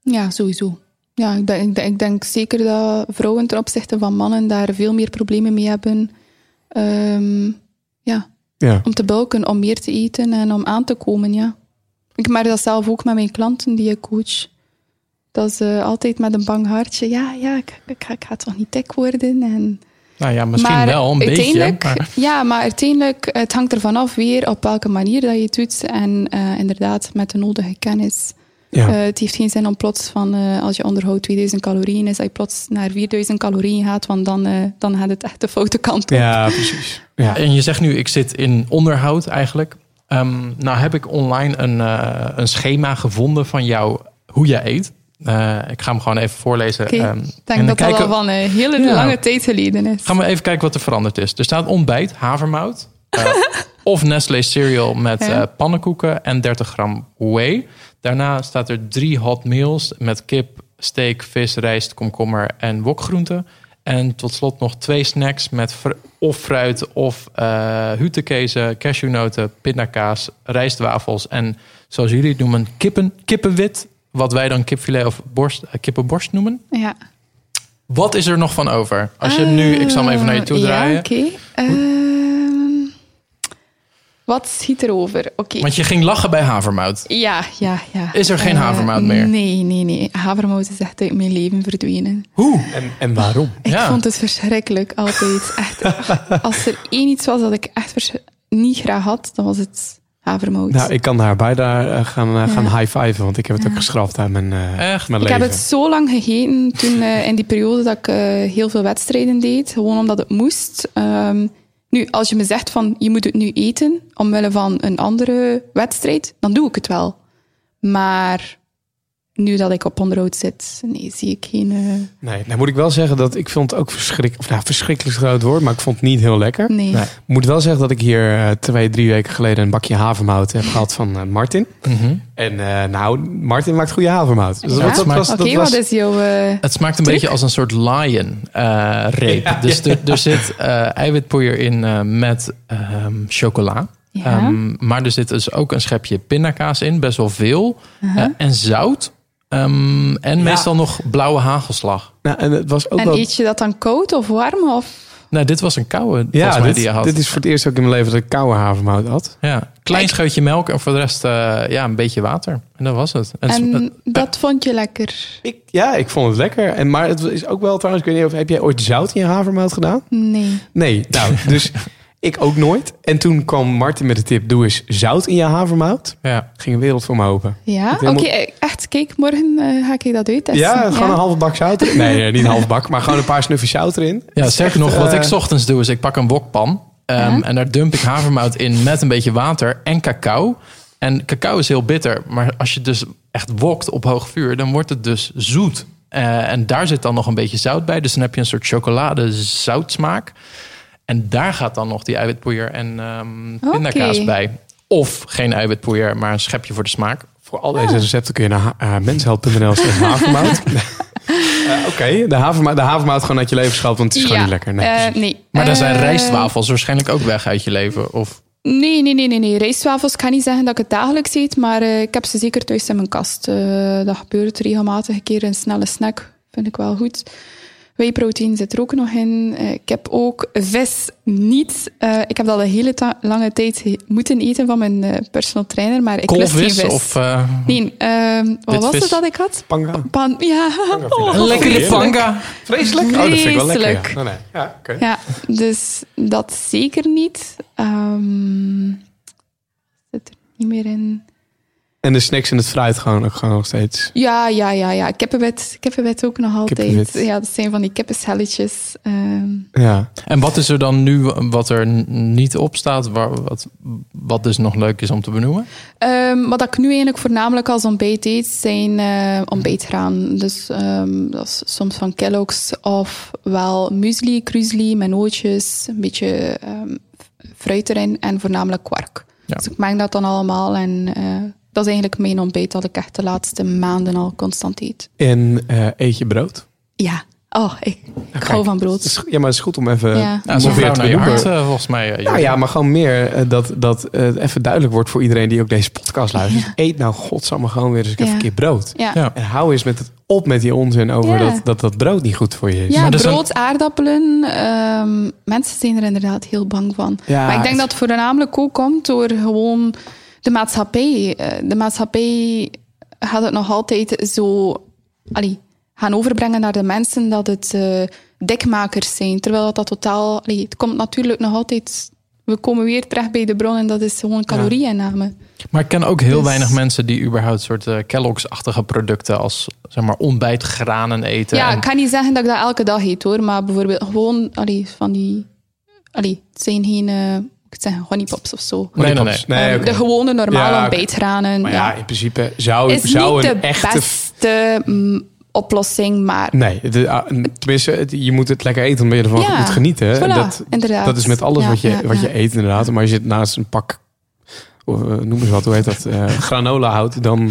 Ja, sowieso. Ja, ik denk, ik denk- ik denk zeker dat vrouwen ten opzichte van mannen daar veel meer problemen mee hebben. Ehm, ja, Ja. om te bulken, om meer te eten en om aan te komen, ja. Ik merk dat zelf ook met mijn klanten die ik coach. Dat ze altijd met een bang hartje, ja, ja, ik, ik, ga- ik ga toch niet dik worden. En, Nou ja, misschien maar wel een beetje. Maar, Ja, maar uiteindelijk, het hangt ervan af weer op welke manier dat je het doet. En eh, inderdaad, met de nodige kennis. Ja. Eh, het heeft geen zin om plots van, eh, als je onderhoudt 2000 calorieën is, dat je plots naar 4000 calorieën gaat, want dan, eh, dan gaat het echt de foute kant op. ja, precies. Ja. En je zegt nu, ik zit in onderhoud eigenlijk. Ehm, nou heb ik online een, eh, een schema gevonden van jou, hoe je eet. Eh, ik ga hem gewoon even voorlezen. Oké, Ehm, ik en denk dan dat dat al kijken- van een hele Ja. lange geleden is. Gaan we even kijken wat er veranderd is. Er staat ontbijt, havermout. eh, of Nestlé cereal met Ja. eh, pannenkoeken en 30 gram whey. Daarna staat er drie hot meals met kip, steak, vis, rijst, komkommer en wokgroenten. En tot slot nog twee snacks met fr- of fruit of uh, hutekezen, cashewnoten, pindakaas, rijstwafels en zoals jullie het noemen kippen, kippenwit. Wat wij dan kipfilet of borst, eh, kippenborst noemen. Ja. Wat is er nog van over? Als je hem nu, ik zal hem even naar je toe Eh, draaien. Ja, oké. Ehm, wat schiet er over? Oké. Want je ging lachen bij havermout. Ja, ja, ja. Is er geen Eh, havermout meer? Nee, nee, nee. Havermout is echt uit mijn leven verdwenen. Hoe? En, en waarom? Ik Ja. vond het verschrikkelijk altijd. Echt, als er één iets was dat ik echt niet graag had, dan was het havermout. Nou, ik kan daar bijna eh, gaan, eh, gaan Ja. high-fiven, want ik heb het ook geschrapt uit mijn, eh, Echt? mijn Ik leven. heb het zo lang gegeten toen eh, in die periode dat ik heel veel wedstrijden deed, gewoon omdat het moest. Ehm, nu, als je me zegt van je moet het nu eten omwille van een andere wedstrijd, dan doe ik het wel. Maar nu dat ik op onderhoud zit, nee, zie ik geen... eh, Nee, nou moet ik wel zeggen dat ik vond het ook verschrikkelijk, of nou, verschrikkelijk groot woord, maar ik vond het niet heel lekker. nee. Moet wel zeggen dat ik hier eh, twee, drie weken geleden een bakje havermout heb gehad van eh, Martin. Mhm. En eh, nou, Martin maakt goede havermout. Dus Ja? dat, dat was, Oké, dat was, wat is jouw... Het smaakt een Truc? beetje als een soort lion eh, reep. Ja, dus Er, er zit eh, eiwitpoeier in eh, met ehm, chocola. ja. Ehm, maar er zit dus ook een schepje pindakaas in, best wel veel. En zout. Ehm, en meestal nog blauwe hagelslag. nou, en het was ook en wel... eet je dat dan koud of warm? Of... Nou, dit was een koude Ja, mij dit, die je had. dit is voor het eerst ook in mijn leven dat ik koude havermout had. ja, klein scheutje melk en voor de rest eh, ja, een beetje water. En dat was het. En, En het- dat vond je lekker? Ik, ja, ik vond het lekker. En, maar het is ook wel trouwens, ik weet niet of heb jij ooit zout in je havermout gedaan? Nee. Nee, nou, dus ik ook nooit. En toen kwam Martin met de tip, doe eens zout in je havermout. ja. Ging een wereld voor me open. Ja? Oké, helemaal- eh, echt. Kijk, morgen eh, ga ik dat uittesten. Ja, gewoon een halve bak zout erin. Nee, nee, niet een halve bak, maar gewoon een paar snufjes zout erin. Ja, sterker nog, wat eh, ik 's ochtends doe, is ik pak een wokpan. ehm, Ja. En daar dump ik havermout in met een beetje water en cacao. En cacao is heel bitter. Maar als je dus echt wokt op hoog vuur, dan wordt het dus zoet. Eh, en daar zit dan nog een beetje zout bij. Dus dan heb je een soort chocolade-zoutsmaak. En daar gaat dan nog die eiwitpoeier en ehm pindakaas bij. Of geen eiwitpoeier, maar een schepje voor de smaak. Voor al deze recepten kun je naar uh, mensheld.nl slash havermout. Eh, Oké, de, havermout, de havermout gewoon uit je leven schalt, want het is gewoon niet lekker. Nee, eh, nee. Maar dan zijn Eh, rijstwafels waarschijnlijk ook weg uit je leven. Of Nee, nee, nee, nee, nee. Rijstwafels, ik ga niet zeggen dat ik het dagelijks eet, maar eh, ik heb ze zeker thuis in mijn kast. Eh, dat gebeurt regelmatig een keer een snelle snack. Vind ik wel goed. Whey-protein zit er ook nog in. Eh, ik heb ook vis niet. Eh, ik heb dat de hele ta- lange tijd moeten eten van mijn eh, personal trainer, maar ik lust geen vis. of eh, Nee, ehm, wat was het dat ik had? Panga. Pan, ja. Oh, een lekkere panga. Vreselijk? Oh, dat vind ik wel lekker. Vreselijk. Ja, Oh, nee. ja oké. Ja, dus dat zeker niet. Ehm, zit er niet meer in. En de snacks en het fruit gewoon ook gewoon nog steeds. Ja, ja, ja, ja. Kippenwet, kippenwet ook nog altijd. Ja, dat zijn van die kippenschelletjes. Ehm, Ja. En wat is er dan nu wat er niet op staat, waar, wat, wat dus nog leuk is om te benoemen? ehm, wat ik nu eigenlijk voornamelijk als ontbijt eet, zijn eh ontbijtgraan. Dus ehm, dat is soms van Kellogg's of wel muesli, krusli met nootjes, een beetje ehm, fruit erin en voornamelijk kwark. Ja. Dus ik meng dat dan allemaal en eh, dat is eigenlijk mijn ontbijt dat ik echt de laatste maanden al constant eet. En eh, eet je brood? Ja, oh, ik, ik kijk, hou van brood. is- Ja, maar het is goed om even... Ja. Vrouw te naar je hart, eh, volgens mij. eh, Nou ja, maar gewoon meer dat, dat eh, het even duidelijk wordt voor iedereen die ook deze podcast luistert. Eet nou godsamme gewoon weer eens een Ja. keer brood. Ja. Ja. En hou eens met het op met die onzin over Ja. dat, dat dat brood niet goed voor je is. Ja, Maar brood, aardappelen. ehm, mensen zijn er inderdaad heel bang van. Ja, maar ik denk het- dat het voornamelijk ook komt door gewoon de maatschappij. Eh, De maatschappij gaat het nog altijd zo allee, gaan overbrengen naar de mensen dat het eh, dikmakers zijn. Terwijl dat, dat totaal... Allee, het komt natuurlijk nog altijd... We komen weer terecht bij de bron en dat is gewoon calorieinname. Maar ik ken ook heel Dus- weinig mensen die überhaupt soort eh, Kellogg's-achtige producten als zeg maar ontbijtgranen eten. Ja, En- ik kan niet zeggen dat ik dat elke dag eet hoor, maar bijvoorbeeld gewoon allee, van die. Allee, het zijn geen. Ik honeypops of zo. Nee, nee, nee. Nee, Ehm. De gewone normale Ja. Maar ja, ja, in principe zou, is zou niet een de echte... beste mm, oplossing, maar. Nee, de, ah, tenminste, het- je moet het lekker eten omdat je ervan Ja, moet genieten. Voilà, dat, inderdaad. dat is met alles Ja, wat, je, ja, wat je eet inderdaad. Maar als je het naast een pak, of, eh, noem eens wat, hoe heet dat, eh, granola houdt, dan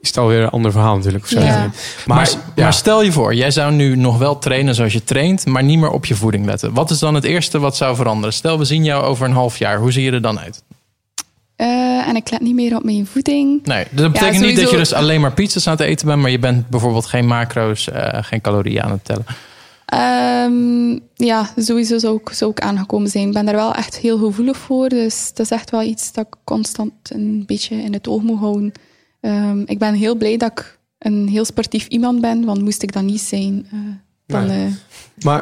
is het alweer een ander verhaal natuurlijk. Of zo. Ja. Maar, Maar, ja, maar stel je voor, jij zou nu nog wel trainen zoals je traint, maar niet meer op je voeding letten. Wat is dan het eerste wat zou veranderen? Stel, we zien jou over een half jaar. Hoe zie je er dan uit? Eh, en ik let niet meer op mijn voeding. Nee, dat betekent niet dat je dus alleen maar pizza's aan het eten bent, maar je bent bijvoorbeeld geen macro's, eh, geen calorieën aan het tellen. Ehm, ja, sowieso zou ik, zou ik aangekomen zijn. Ik ben daar wel echt heel gevoelig voor. Dus dat is echt wel iets dat ik constant een beetje in het oog moet houden. Ehm, ik ben heel blij dat ik een heel sportief iemand ben, want moest ik dat niet zijn, eh, dan Nee. eh, maar,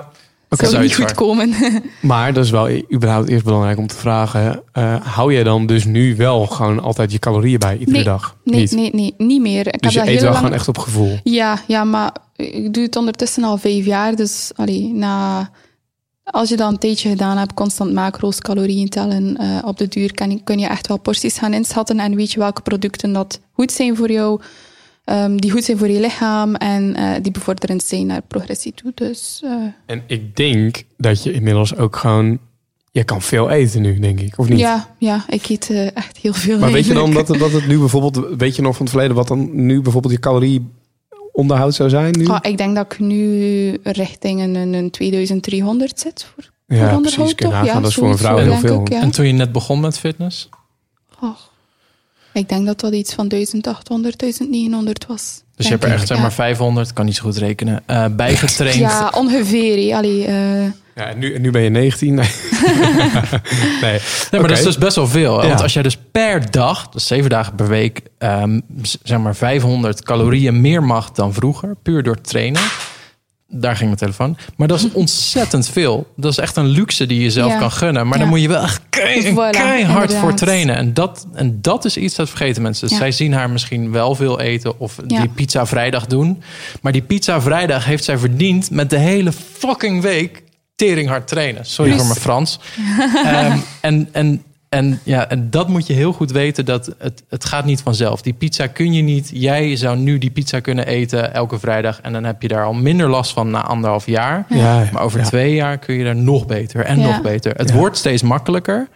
oké, zou het niet goed komen. maar dat is wel überhaupt eerst belangrijk om te vragen. eh, hou jij dan dus nu wel gewoon altijd je calorieën bij iedere Nee, dag? nee, niet. nee, nee, niet meer. Ik Dus je eet wel lang... gewoon echt op gevoel. Ja, ja, maar ik doe het ondertussen al vijf jaar. Dus allee, na, als je dat een tijdje gedaan hebt, constant macro's, calorieën tellen, eh, op de duur kan, kun je echt wel porties gaan inschatten en weet je welke producten dat goed zijn voor jou. ehm, die goed zijn voor je lichaam en eh, die bevorderend zijn naar progressie toe. Dus eh, En ik denk dat je inmiddels ook gewoon... Je kan veel eten nu, denk ik. Of niet? ja, ja, ik eet echt heel veel. Maar weet je dan dat, het- dat het nu bijvoorbeeld... Weet je nog van het verleden wat dan nu bijvoorbeeld je calorieonderhoud zou zijn nu? Ah, ik denk dat ik nu richting een, een, een 2300 zit. Voor, voor ja, precies. onderhoud, je toch? nagaan. Ja, dat is voor een vrouw heel veel. ik, ja. En toen je net begon met fitness? Oh, ik denk dat dat iets van 1800, 1900 was. Dus je hebt er echt ik, zeg maar ja. 500, kan niet zo goed rekenen, eh, bijgetraind. Ja, ongeveer. Allee, eh, Ja, en nu, en nu ben je 19. Nee. nee. Nee, maar dat is dus best wel veel. Ja. Want als jij dus per dag, dus zeven dagen per week, ehm, z- zeg maar 500 calorieën meer mag dan vroeger, puur door trainen. Daar ging mijn telefoon. Maar dat is ontzettend veel. Dat is echt een luxe die je zelf Ja. kan gunnen. Maar dan moet je wel echt Voilà, keihard voor trainen. En dat, en dat is iets dat vergeten mensen. Dus Ja. zij zien haar misschien wel veel eten of Ja. die pizza vrijdag doen. Maar die pizza vrijdag heeft zij verdiend met de hele fucking week teringhard trainen. Sorry voor mijn Frans. Ehm, en, en, en, ja, en dat moet je heel goed weten. Dat het, het gaat niet vanzelf. Die pizza kun je niet. Jij zou nu die pizza kunnen eten elke vrijdag. En dan heb je daar al minder last van na anderhalf jaar. Ja, Maar over ja. twee jaar kun je daar nog beter en Ja. nog beter. Het Ja. wordt steeds makkelijker.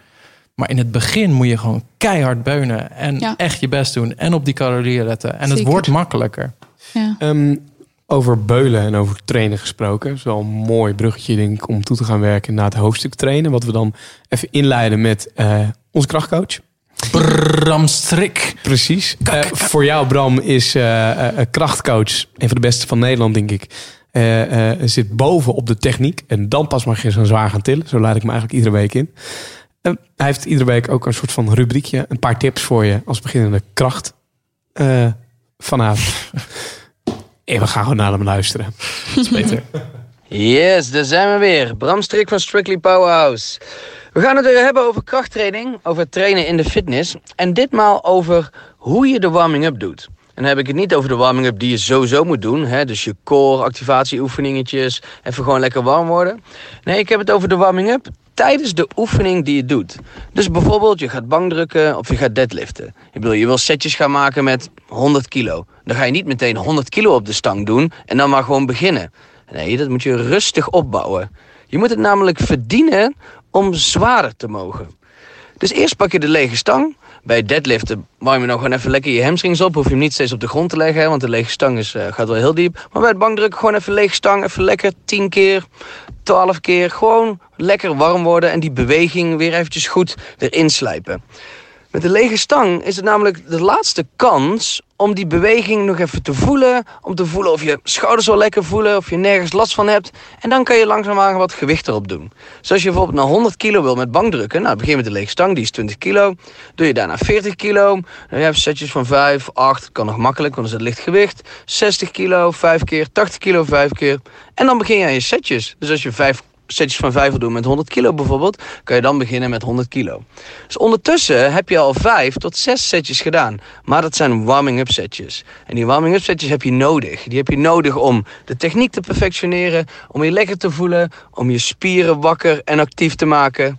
Maar in het begin moet je gewoon keihard beunen. En Ja. echt je best doen. En op die calorieën letten. En het wordt makkelijker. ja. Ehm, over beulen en over trainen gesproken. Dat is wel een mooi bruggetje denk ik, om toe te gaan werken naar het hoofdstuk trainen. Wat we dan even inleiden met eh, onze krachtcoach. Bram Strik. Precies. Eh, voor jou, Bram, is eh, eh, een krachtcoach een van de beste van Nederland, denk ik. Zit boven op de techniek. En dan pas mag je zo zwaar gaan tillen. Zo laat ik me eigenlijk iedere week in. Hij heeft iedere week ook een soort van rubriekje. Een paar tips voor je als beginnende kracht. vanavond. en we gaan gewoon naar hem luisteren. Dat is beter. Yes, daar zijn we weer. Bram Strik van Strictly Powerhouse. We gaan het hebben over krachttraining, over trainen in de fitness. En ditmaal over hoe je de warming-up doet. En dan heb ik het niet over de warming-up die je sowieso moet doen. Hè? Dus je core, activatieoefeningetjes, even gewoon lekker warm worden. Nee, ik heb het over de warming-up tijdens de oefening die je doet. Dus bijvoorbeeld, je gaat bankdrukken of je gaat deadliften. Ik bedoel, je wil setjes gaan maken met 100 kilo. Dan ga je niet meteen 100 kilo op de stang doen en dan maar gewoon beginnen. Nee, dat moet je rustig opbouwen. Je moet het namelijk verdienen om zwaarder te mogen. Dus eerst pak je de lege stang. Bij deadliften warm je nog gewoon even lekker je hamstrings op. Hoef je hem niet steeds op de grond te leggen, want de lege stang is, eh, gaat wel heel diep. Maar bij het bankdrukken gewoon even lege stang. Even lekker 10 keer, 12 keer. Gewoon lekker warm worden en die beweging weer eventjes goed erin slijpen. Met de lege stang is het namelijk de laatste kans om die beweging nog even te voelen. Om te voelen of je schouders wel lekker voelen, of je nergens last van hebt. En dan kan je langzaamaan wat gewicht erop doen. Dus als je bijvoorbeeld naar 100 kilo wil met bankdrukken. Nou, begin met de lege stang, die is 20 kilo. Doe je daarna 40 kilo. Dan heb je setjes van 5, 8, kan nog makkelijk, want dan is het licht gewicht. 60 kilo, 5 keer, 80 kilo, 5 keer. En dan begin je aan je setjes. Dus als je 5 setjes van 5 wil doen met 100 kilo bijvoorbeeld, kan je dan beginnen met 100 kilo. Dus ondertussen heb je al 5 tot 6 setjes gedaan. Maar dat zijn warming-up setjes. En die warming-up setjes heb je nodig. Die heb je nodig om de techniek te perfectioneren, om je lekker te voelen, om je spieren wakker en actief te maken.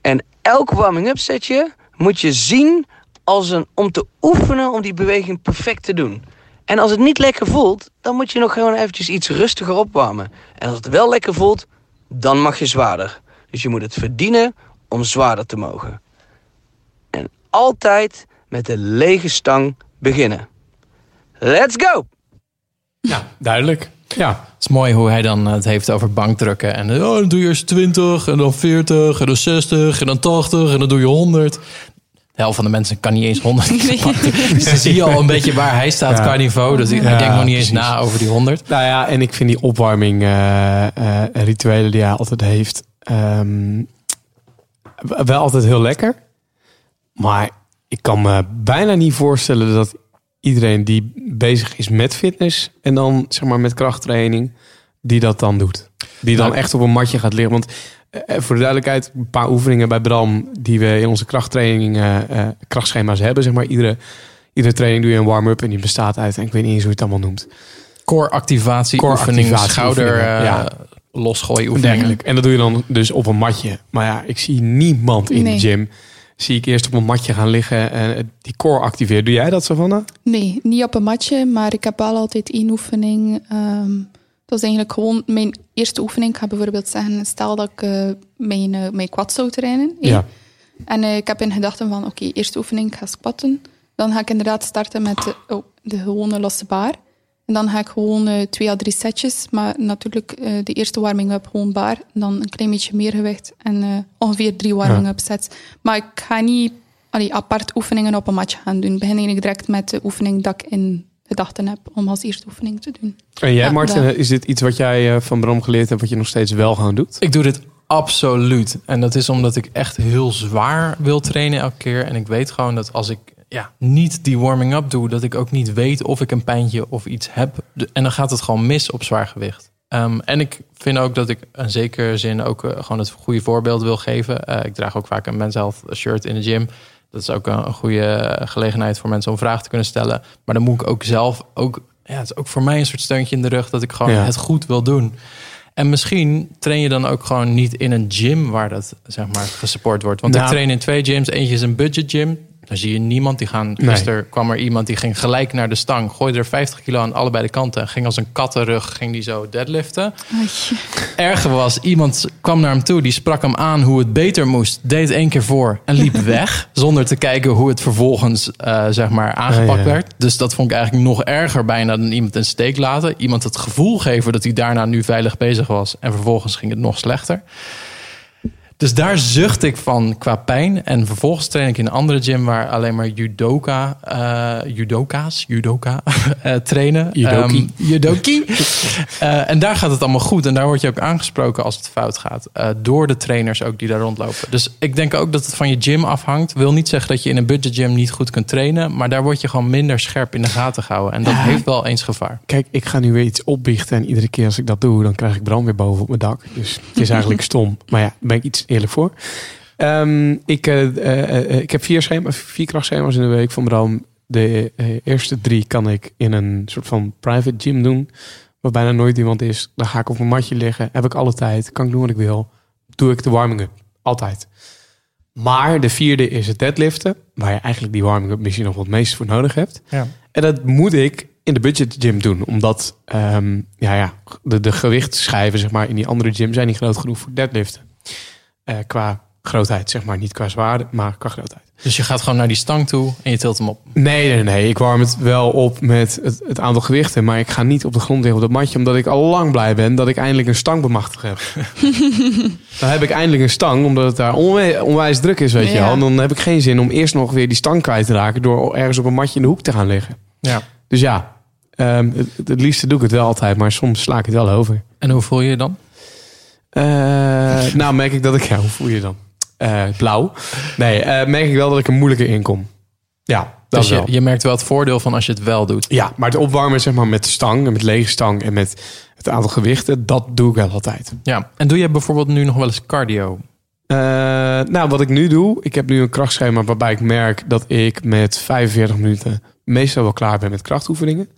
En elk warming-up setje moet je zien als een om te oefenen om die beweging perfect te doen. En als het niet lekker voelt, dan moet je nog gewoon eventjes iets rustiger opwarmen. En als het wel lekker voelt, dan mag je zwaarder. Dus je moet het verdienen om zwaarder te mogen. En altijd met de lege stang beginnen. Let's go! Ja, duidelijk. Ja, Het is mooi hoe hij dan het heeft over bankdrukken. En oh, dan doe je eerst 20 en dan 40 en dan 60 en dan 80 en dan doe je 100. De helft van de mensen kan niet eens 100 Nee. Dus dan zie je al een beetje waar hij staat Ja. qua niveau. Dus hij Ja, denkt nog niet eens precies. na over die 100. Nou ja, en ik vind die opwarming eh, eh, rituelen die hij altijd heeft, ehm, wel altijd heel lekker. Maar ik kan me bijna niet voorstellen dat iedereen die bezig is met fitness en dan zeg maar met krachttraining, die dat dan doet. Die dan Nou, echt op een matje gaat liggen. Want voor de duidelijkheid, een paar oefeningen bij Bram die we in onze krachttraining eh, eh, krachtschema's hebben. Zeg maar iedere, iedere training doe je een warm-up en die bestaat uit, en ik weet niet eens hoe je het allemaal noemt. Core activatie, Core oefening, activatie schouder oefeningen, eh, ja. losgooien oefeningen. Dergelijk. En dat doe je dan dus op een matje. Maar ja, ik zie niemand in Nee. de gym zie ik eerst op een matje gaan liggen en die core activeert. Doe jij dat, Savannah? Nee, niet op een matje, maar ik heb wel altijd één oefening. ehm, dat is eigenlijk gewoon mijn eerste oefening. Ik ga bijvoorbeeld zeggen, stel dat ik eh, mijn, eh, mijn quad zou trainen. Ja. En eh, ik heb in gedachten van, oké, eerste oefening, ik ga squatten. Dan ga ik inderdaad starten met de, oh, de gewone losse baar. En dan ga ik gewoon twee à drie setjes. Maar natuurlijk de eerste warming-up gewoon baar. Dan een klein beetje meer gewicht. En ongeveer drie warming-up sets. Maar ik ga niet allee, apart oefeningen op een matje gaan doen. Ik begin eigenlijk direct met de oefening dat ik in gedachten heb om als eerste oefening te doen. En jij, Ja, Martin, daar. is dit iets wat jij eh, van Bram geleerd hebt, wat je nog steeds wel gaan doet? Ik doe dit absoluut. En dat is omdat ik echt heel zwaar wil trainen elke keer. En ik weet gewoon dat als ik ja, niet die warming-up doe, dat ik ook niet weet of ik een pijntje of iets heb. En dan gaat het gewoon mis op zwaar gewicht. Ehm, en ik vind ook dat ik in zekere zin ook eh, gewoon het goede voorbeeld wil geven. Eh, ik draag ook vaak een Men's Health shirt in de gym. Dat is ook een, een goede gelegenheid voor mensen om vragen te kunnen stellen. Maar dan moet ik ook zelf ook, ja, het is ook voor mij een soort steuntje in de rug dat ik gewoon Ja. het goed wil doen. En misschien train je dan ook gewoon niet in een gym waar dat zeg maar gesupport wordt. Want Nou. ik train in twee gyms. Eentje is een budget gym. Daar zie je niemand. Die gaan, Nee. gisteren kwam er iemand die ging gelijk naar de stang. Gooide er 50 kilo aan allebei de kanten. En ging als een kattenrug ging die zo deadliften. Erger was, iemand kwam naar hem toe. Die sprak hem aan hoe het beter moest. Deed één keer voor en liep weg. Zonder te kijken hoe het vervolgens eh, zeg maar aangepakt Ja, ja. werd. Dus dat vond ik eigenlijk nog erger bijna dan iemand een steek laten. Iemand het gevoel geven dat hij daarna nu veilig bezig was. En vervolgens ging het nog slechter. Dus daar zucht ik van qua pijn. En vervolgens train ik in een andere gym waar alleen maar judoka, eh judoka's, judoka eh, trainen. Judoki. Ehm, judoki. Eh, en daar gaat het allemaal goed. En daar word je ook aangesproken als het fout gaat. door de trainers ook die daar rondlopen. Dus ik denk ook dat het van je gym afhangt. Wil niet zeggen dat je in een budget gym niet goed kunt trainen. Maar daar word je gewoon minder scherp in de gaten gehouden. En dat heeft wel eens gevaar. Kijk, ik ga nu weer iets opbiechten en iedere keer als ik dat doe, dan krijg ik brand weer boven op mijn dak. Dus het is eigenlijk stom. Maar ja, ben ik iets eerlijk voor. Ehm, ik, eh, eh, eh, ik heb vier, schema, vier krachtschema's in de week van Bram. De eerste drie kan ik in een soort van private gym doen. Waar bijna nooit iemand is. Dan ga ik op een matje liggen. Heb ik alle tijd. Kan ik doen wat ik wil. Doe ik de warming-up. Altijd. Maar de vierde is het deadliften. Waar je eigenlijk die warming-up misschien nog wat meest voor nodig hebt. Ja. En dat moet ik in de budget gym doen. Omdat ehm, ja, ja, de, de gewichtschijven zeg maar, in die andere gym zijn niet groot genoeg voor deadliften. Eh, qua grootheid, zeg maar. Niet qua zwaarde, maar qua grootheid. Dus je gaat gewoon naar die stang toe en je tilt hem op. Nee, nee, nee. Ik warm het wel op met het, het aantal gewichten. Maar ik ga niet op de grond liggen op dat matje. Omdat ik al lang blij ben dat ik eindelijk een stang bemachtigd heb. dan heb ik eindelijk een stang. Omdat het daar onwijs druk is, weet je wel. En dan heb ik geen zin om eerst nog weer die stang kwijt te raken. Door ergens op een matje in de hoek te gaan liggen. Ja. Dus ja, ehm, het, het liefste doe ik het wel altijd. Maar soms sla ik het wel over. En hoe voel je je dan? Eh, nou, merk ik dat ik... Ja, hoe voel je je dan? Eh, blauw. Nee, eh, merk ik wel dat ik er moeilijker in kom. Ja, dat Dus je, wel. je merkt wel het voordeel van als je het wel doet. Ja, maar het opwarmen zeg maar met stang, en met lege stang en met het aantal gewichten, dat doe ik wel altijd. Ja. En doe je bijvoorbeeld nu nog wel eens cardio? Nou, wat ik nu doe, ik heb nu een krachtschema waarbij ik merk dat ik met 45 minuten meestal wel klaar ben met krachtoefeningen.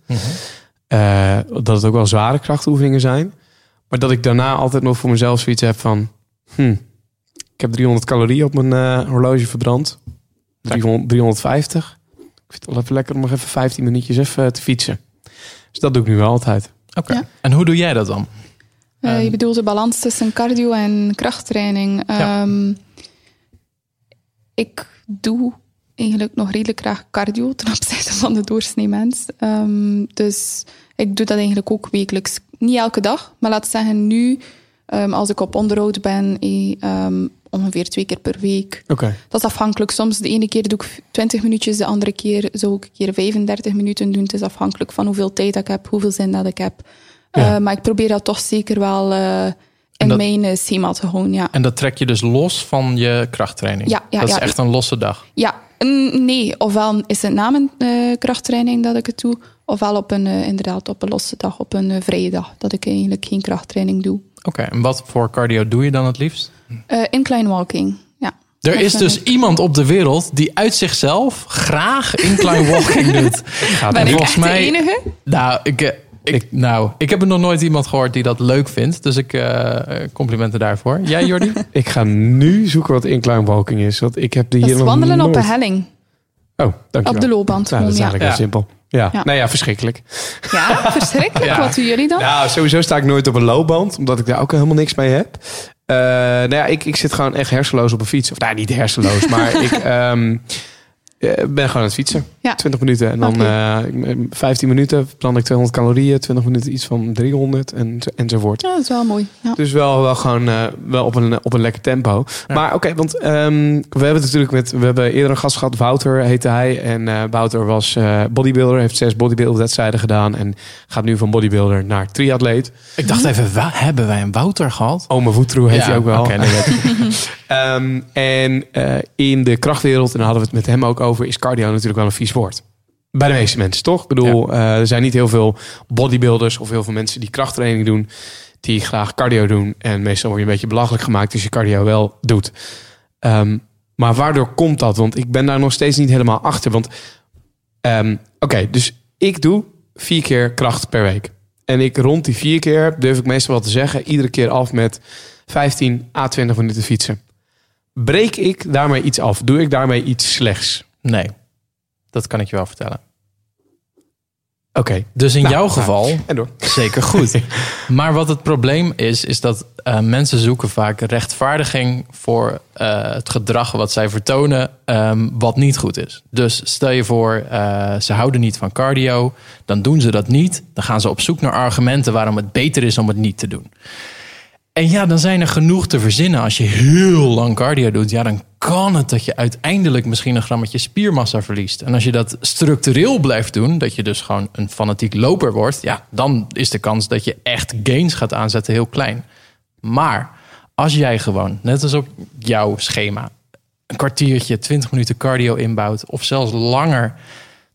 Eh, dat het ook wel zware krachtoefeningen zijn. Maar dat ik daarna altijd nog voor mezelf zoiets heb van... Hm, ik heb 300 calorieën op mijn eh, horloge verbrand. 300, 350. Ik vind het wel even lekker om nog even 15 minuutjes even te fietsen. Dus dat doe ik nu wel altijd. Oké. Ja. En hoe doe jij dat dan? Eh, Ehm. je bedoelt de balans tussen cardio en krachttraining. Ja. Ehm, ik doe eigenlijk nog redelijk graag cardio ten opzichte van de doorsnee mens. Ehm, dus ik doe dat eigenlijk ook wekelijks. Niet elke dag, maar laat zeggen nu, ehm, als ik op onderhoud ben, eh, ehm, ongeveer twee keer per week. Oké. Dat is afhankelijk. Soms de ene keer doe ik 20 minuutjes, de andere keer zou ik een keer 35 minuten doen. Het is afhankelijk van hoeveel tijd ik heb, hoeveel zin dat ik heb. Ja. Eh, maar ik probeer dat toch zeker wel eh, in dat- mijn eh, schema te houden. Ja, En dat trek je dus los van je krachttraining? Ja, ja, dat is ja. echt een losse dag? ja nee. Ofwel is het na mijn eh, krachttraining dat ik het doe, ofwel op een, eh, inderdaad op een losse dag, op een eh, vrije dag, dat ik eigenlijk geen krachttraining doe. Oké, en wat voor cardio doe je dan het liefst? Incline walking, ja. Er Dat is dus ik. iemand op de wereld die uit zichzelf graag incline walking doet. Gaat Ben en ik volgens echt mij- de enige? Nou, ik, eh, Ik, nou, ik heb er nog nooit iemand gehoord die dat leuk vindt. Dus ik uh, complimenten daarvoor. Jij, Jordi? ik ga nu zoeken wat incline walking is. Want ik heb die dat hier nog wandelen nooit... op een helling. Oh, dankjewel. Op de loopband. Nou, dat is gewoon, ja. eigenlijk heel simpel. Ja. Ja. nou ja, verschrikkelijk. ja, verschrikkelijk. Ja. Wat doen jullie dan? Nou, sowieso sta ik nooit op een loopband, omdat ik daar ook helemaal niks mee heb. Eh, nou ja, ik, ik zit gewoon echt hersenloos op een fiets. Of nou, niet hersenloos, maar ik ehm, eh, ben gewoon aan het fietsen. Ja. 20 minuten en dan Oké. eh, 15 minuten plan ik 200 calorieën, 20 minuten iets van 300 en, enzovoort. Ja, dat is wel mooi. Ja. Dus wel, wel gewoon eh, wel op een, op een lekker tempo. Maar oké, want ehm, we hebben het natuurlijk met... We hebben eerder een gast gehad, Wouter heette hij. En eh, Wouter was eh, bodybuilder, heeft zes bodybuildwedstrijden gedaan. En gaat nu van bodybuilder naar triatleet. Ik dacht even, wa- hebben wij een Wouter gehad? Ome Voetroe heet Ja, hij ook wel. oké, nee, Ehm, en eh, in de krachtwereld, en daar hadden we het met hem ook over... is cardio natuurlijk wel een vies Bij de meeste mensen, toch? Ik bedoel, eh, er zijn niet heel veel bodybuilders... of heel veel mensen die krachttraining doen... die graag cardio doen. En meestal word je een beetje belachelijk gemaakt... als je cardio wel doet. Ehm, maar waardoor komt dat? Want ik ben daar nog steeds niet helemaal achter. Want ehm, oké, dus ik doe vier keer kracht per week. En ik rond die vier keer, durf ik meestal wel te zeggen... iedere keer af met 15 à 20 minuten fietsen. Breek ik daarmee iets af? Doe ik daarmee iets slechts? Nee, dat kan ik je wel vertellen. Oké, Dus in Nou, jouw nou. geval en door. zeker goed. maar wat het probleem is, is dat eh, mensen zoeken vaak rechtvaardiging voor eh, het gedrag wat zij vertonen, ehm, wat niet goed is. Dus stel je voor, eh, ze houden niet van cardio, dan doen ze dat niet. Dan gaan ze op zoek naar argumenten waarom het beter is om het niet te doen. En ja, dan zijn er genoeg te verzinnen. Als je heel lang cardio doet, ja, dan kan het dat je uiteindelijk misschien een grammetje spiermassa verliest. En als je dat structureel blijft doen, dat je dus gewoon een fanatiek loper wordt, ja, dan is de kans dat je echt gains gaat aanzetten heel klein. Maar als jij gewoon, net als op jouw schema, een kwartiertje, 20 minuten cardio inbouwt, of zelfs langer,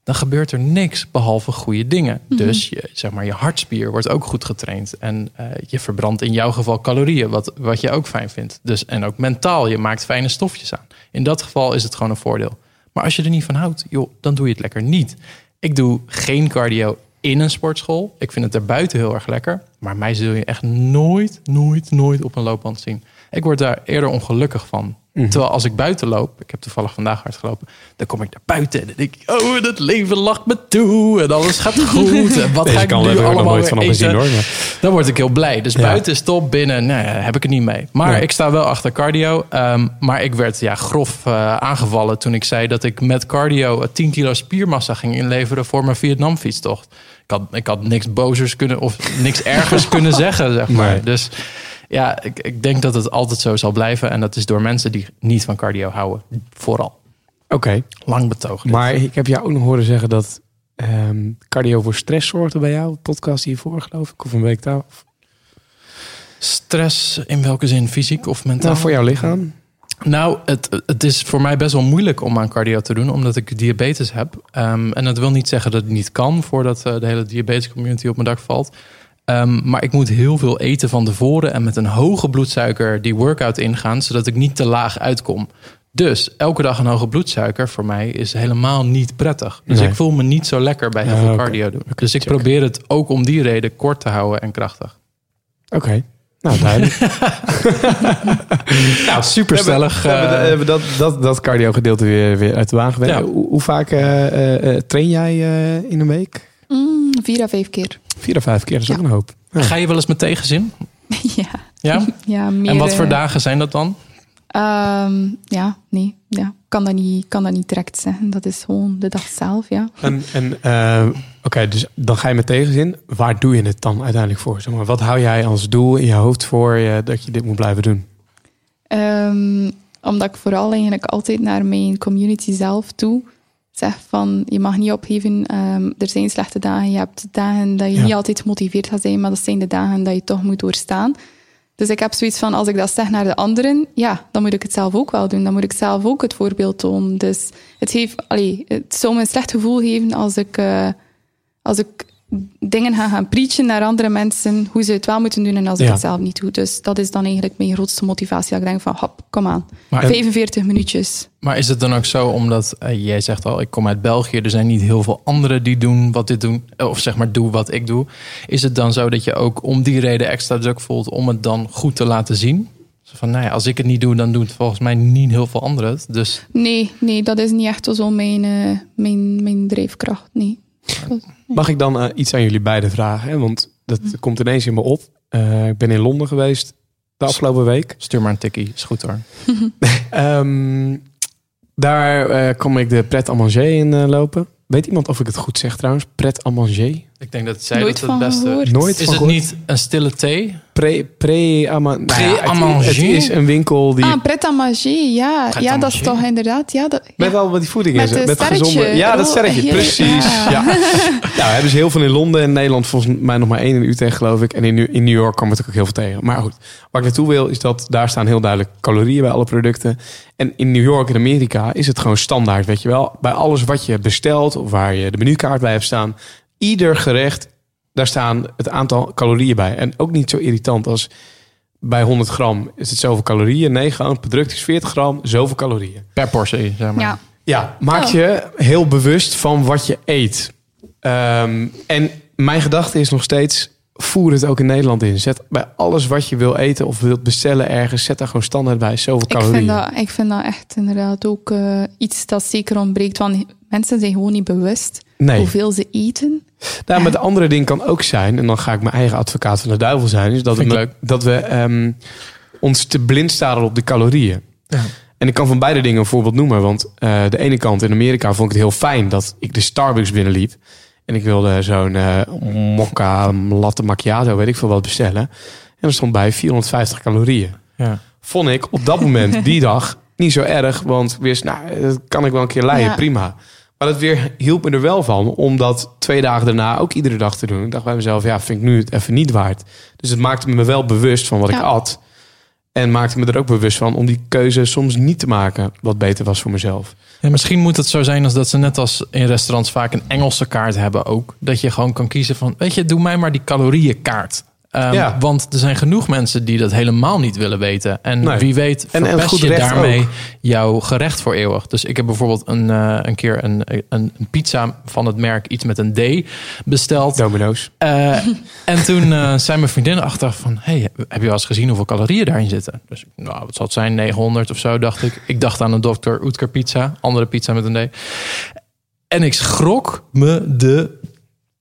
dan gebeurt er niks behalve goede dingen. Dus je, zeg maar, je hartspier wordt ook goed getraind. En eh, je verbrandt in jouw geval calorieën, wat, wat je ook fijn vindt. Dus, en ook mentaal, je maakt fijne stofjes aan. In dat geval is het gewoon een voordeel. Maar als je er niet van houdt, joh, dan doe je het lekker niet. Ik doe geen cardio in een sportschool. Ik vind het erbuiten heel erg lekker. Maar mij zul je echt nooit, nooit, nooit op een loopband zien. Ik word daar eerder ongelukkig van. Terwijl als ik buiten loop, ik heb toevallig vandaag hard gelopen, dan kom ik naar buiten en dan denk ik, oh, het leven lacht me toe en alles gaat goed. En wat Deze ga ik nu allemaal weer eten? gezien hoor. maar- Dan word ik heel blij. Dus Ja. buiten is top, binnen nee, heb ik het niet mee. Maar Nee. ik sta wel achter cardio. Ehm, maar ik werd ja, grof eh, aangevallen toen ik zei dat ik met cardio eh, 10 kilo spiermassa ging inleveren voor mijn Vietnam fietstocht. Ik had, ik had niks bozers kunnen of niks ergers kunnen zeggen, zeg maar. Nee. Dus ja, ik, ik denk dat het altijd zo zal blijven. En dat is door mensen die niet van cardio houden. Vooral. Oké, Lang dit. maar ik heb jou ook nog horen zeggen dat ehm, cardio voor stress zorgde bij jou. Podcast hiervoor geloof ik, of een week daar. Stress in welke zin? Fysiek of mentaal? Nou, voor jouw lichaam. Nou, het, het is voor mij best wel moeilijk om aan cardio te doen, omdat ik diabetes heb. Ehm, en dat wil niet zeggen dat het niet kan, voordat eh, de hele diabetes community op mijn dak valt. Ehm, maar ik moet heel veel eten van tevoren en met een hoge bloedsuiker die workout ingaan, zodat ik niet te laag uitkom. Dus elke dag een hoge bloedsuiker voor mij is helemaal niet prettig. Dus Nee. ik voel me niet zo lekker bij heel Ja, veel cardio doen. dus ik check. probeer het ook om die reden kort te houden en krachtig. Oké, nou duidelijk. Nou, super stellig. We hebben, we hebben dat, dat, dat cardio gedeelte weer, weer uit de wagen. Ja. Hoe, hoe vaak eh, eh, eh, train jij eh, in een week? Mm, vier à vijf keer. Vier of vijf keer, dat is Ja. ook een hoop. Ja. Ga je wel eens met tegenzin? ja. Ja? ja meer, En wat voor dagen zijn dat dan? ehm, ja, nee. Ja. Kan, dat niet, kan dat niet direct zeggen. Dat is gewoon de dag zelf, ja. En, en eh, oké, dus dan ga je met tegenzin. Waar doe je het dan uiteindelijk voor? Zeg maar, wat hou jij als doel in je hoofd voor je dat je dit moet blijven doen? Ehm, omdat ik vooral eigenlijk altijd naar mijn community zelf toe zeg van, je mag niet opgeven, ehm, er zijn slechte dagen, je hebt dagen dat je Ja. niet altijd gemotiveerd gaat zijn, maar dat zijn de dagen dat je toch moet doorstaan. Dus ik heb zoiets van, als ik dat zeg naar de anderen, ja, dan moet ik het zelf ook wel doen. Dan moet ik zelf ook het voorbeeld tonen. Dus het, heeft, allee, het zou me een slecht gevoel geven als ik, eh, als ik dingen gaan gaan preachen naar andere mensen hoe ze het wel moeten doen en als ik Ja. het zelf niet doe. Dus dat is dan eigenlijk mijn grootste motivatie. Dat ik denk van, hop, kom aan. Maar- 45 minuutjes. Maar is het dan ook zo, omdat eh, jij zegt al, ik kom uit België, er zijn niet heel veel anderen die doen wat dit doen, eh, of zeg maar, doe wat ik doe. Is het dan zo dat je ook om die reden extra druk voelt om het dan goed te laten zien? Van, nou ja, als ik het niet doe, dan doen het volgens mij niet heel veel anderen het. Dus Nee, nee, dat is niet echt zo mijn, eh, mijn, mijn drijfkracht. Nee. Mag ik dan eh, iets aan jullie beiden vragen? Hè? Want dat Hm. komt ineens in me op. Eh, ik ben in Londen geweest de afgelopen week. stuur maar een tikkie, is goed hoor. Ehm, daar eh kom ik de Pret à Manger in lopen. Weet iemand of ik het goed zeg trouwens? Pret à Manger? Ik denk dat zij Nooit dat het van beste... gehoord. Nooit Is van het gehoord. niet een stille thee? Pre, pre à ma- nou ja, het- is een winkel die... Ah, pret à manger, ja. Pret à ja, dat is manger. toch inderdaad... Ja, dat, ja. Met wel wat die voeding Met is. een Met sterretje. gezonde. Ja, dat Oh, sterretje. Precies. Ja. ja. Nou, hebben ze heel veel in Londen. In Nederland volgens mij nog maar één in Utrecht, geloof ik. En in, in New York kwam het ook heel veel tegen. Maar goed, waar ik naartoe wil, is dat daar staan heel duidelijk calorieën bij alle producten. En in New York in Amerika is het gewoon standaard, weet je wel. Bij alles wat je bestelt of waar je de menukaart bij hebt staan. Ieder gerecht, daar staan het aantal calorieën bij. En ook niet zo irritant als bij 100 gram is het zoveel calorieën. Nee, gewoon het product is 40 gram, zoveel calorieën. Per portie, zeg maar. Ja. Ja, maak Oh. je heel bewust van wat je eet. Ehm, en mijn gedachte is nog steeds: voer het ook in Nederland in. Zet bij alles wat je wil eten of wilt bestellen ergens, zet daar gewoon standaard bij zoveel Ik calorieën. vind, dat, ik vind dat echt inderdaad ook eh, iets dat zeker ontbreekt. Want mensen zijn gewoon niet bewust Nee. hoeveel ze eten. Nou, maar de andere ding kan ook zijn, en dan ga ik mijn eigen advocaat van de duivel zijn, is dat Vind we, dat we ehm, ons te blind staren op de calorieën. Ja. En ik kan van beide dingen een voorbeeld noemen. Want eh, de ene kant in Amerika vond ik het heel fijn dat ik de Starbucks binnenliep. En ik wilde zo'n eh mokka latte macchiato, weet ik veel wat, bestellen. En er stond bij 450 calorieën. Ja. Vond ik op dat moment, die dag, niet zo erg. Want ik wist, nou, dat kan ik wel een keer leiden, Ja. prima. Maar dat weer hielp me er wel van om dat twee dagen daarna ook iedere dag te doen. Ik dacht bij mezelf, ja, vind ik nu het even niet waard. Dus het maakte me wel bewust van wat ik at. En maakte me er ook bewust van om die keuze soms niet te maken wat beter was voor mezelf. Ja, misschien moet het zo zijn als dat ze net als in restaurants vaak een Engelse kaart hebben ook. Dat je gewoon kan kiezen van, weet je, doe mij maar die calorieënkaart. Ehm, Ja. Want er zijn genoeg mensen die dat helemaal niet willen weten. En Nee. wie weet En- en verpest goed je daarmee ook. jouw gerecht voor eeuwig. Dus ik heb bijvoorbeeld een, eh, een keer een, een, een pizza van het merk iets met een D besteld. Domino's. Eh, en toen eh zei mijn vriendin achter van... Hey, heb je wel eens gezien hoeveel calorieën daarin zitten? Dus nou, wat zal het zijn? 900 of zo, dacht ik. Ik dacht aan een Dr. Oetker pizza. Andere pizza met een D. En ik schrok me de...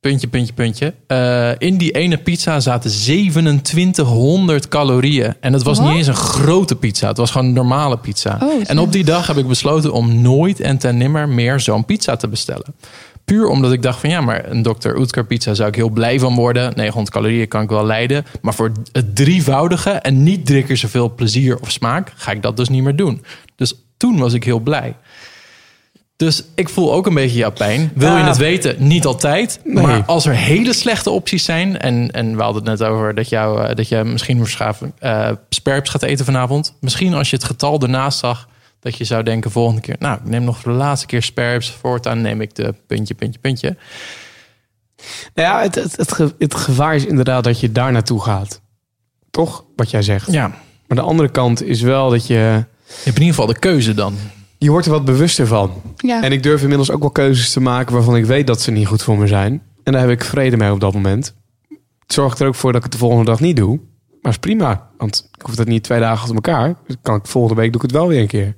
Puntje, puntje, puntje. Eh, in die ene pizza zaten 2700 calorieën. En het was niet eens een grote pizza. Het was gewoon een normale pizza. Oh, en op die dag heb ik besloten om nooit en ten nimmer meer zo'n pizza te bestellen. Puur omdat ik dacht van ja, maar een Dr. Oetker pizza zou ik heel blij van worden. 900 calorieën kan ik wel leiden. Maar voor het drievoudige en niet drie keer zoveel plezier of smaak ga ik dat dus niet meer doen. Dus toen was ik heel blij. Dus ik voel ook een beetje jouw pijn. Wil je het weten? Niet altijd. Nee. Maar als er hele slechte opties zijn... en, en we hadden het net over dat, jou, eh, dat je misschien waarschijnlijk eh sperps gaat eten vanavond. Misschien als je het getal ernaast zag... dat je zou denken volgende keer... nou, ik neem nog voor de laatste keer sperps. Voortaan neem ik de puntje, puntje, puntje. Nou ja, het, het, het gevaar is inderdaad dat je daar naartoe gaat. Toch? Wat jij zegt. Ja, Maar de andere kant is wel dat je... je hebt in ieder geval de keuze dan. Je wordt er wat bewuster van. Ja. En ik durf inmiddels ook wel keuzes te maken waarvan ik weet dat ze niet goed voor me zijn. En daar heb ik vrede mee op dat moment. Het zorgt er ook voor dat ik het de volgende dag niet doe. Maar is prima. Want ik hoef dat niet twee dagen achter elkaar. Dus kan ik volgende week doe ik het wel weer een keer.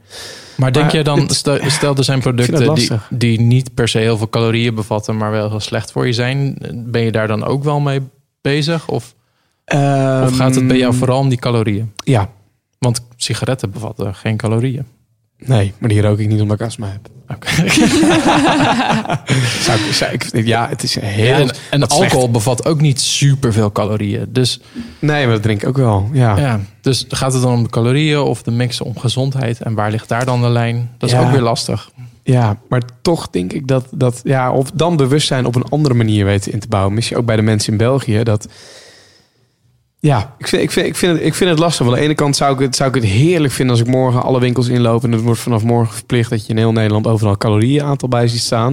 Maar denk Maar je dan, het- stel, er zijn producten die, die niet per se heel veel calorieën bevatten, maar wel heel slecht voor je zijn. Ben je daar dan ook wel mee bezig? Of, of gaat het bij jou vooral om die calorieën? Ja. Want sigaretten bevatten geen calorieën. Nee, maar die rook ik niet omdat ik astma heb. Oké. Zou ik, zou ik, ja, het is heel... Ja, en alcohol slecht. bevat ook niet superveel calorieën. Dus, Nee, maar dat drink ik ook wel. Ja. ja, dus gaat het dan om de calorieën of de mix om gezondheid? En waar ligt daar dan de lijn? Dat is Ja. ook weer lastig. Ja, maar toch denk ik dat, dat ja, of dan bewustzijn op een andere manier weten in te bouwen. Misschien ook bij de mensen in België. Dat, ja, ik vind, ik, vind, ik, vind het, ik vind het lastig. Want aan de ene kant zou ik, het, zou ik het heerlijk vinden als ik morgen alle winkels inloop. En het wordt vanaf morgen verplicht dat je in heel Nederland overal een calorieënaantal bij ziet staan.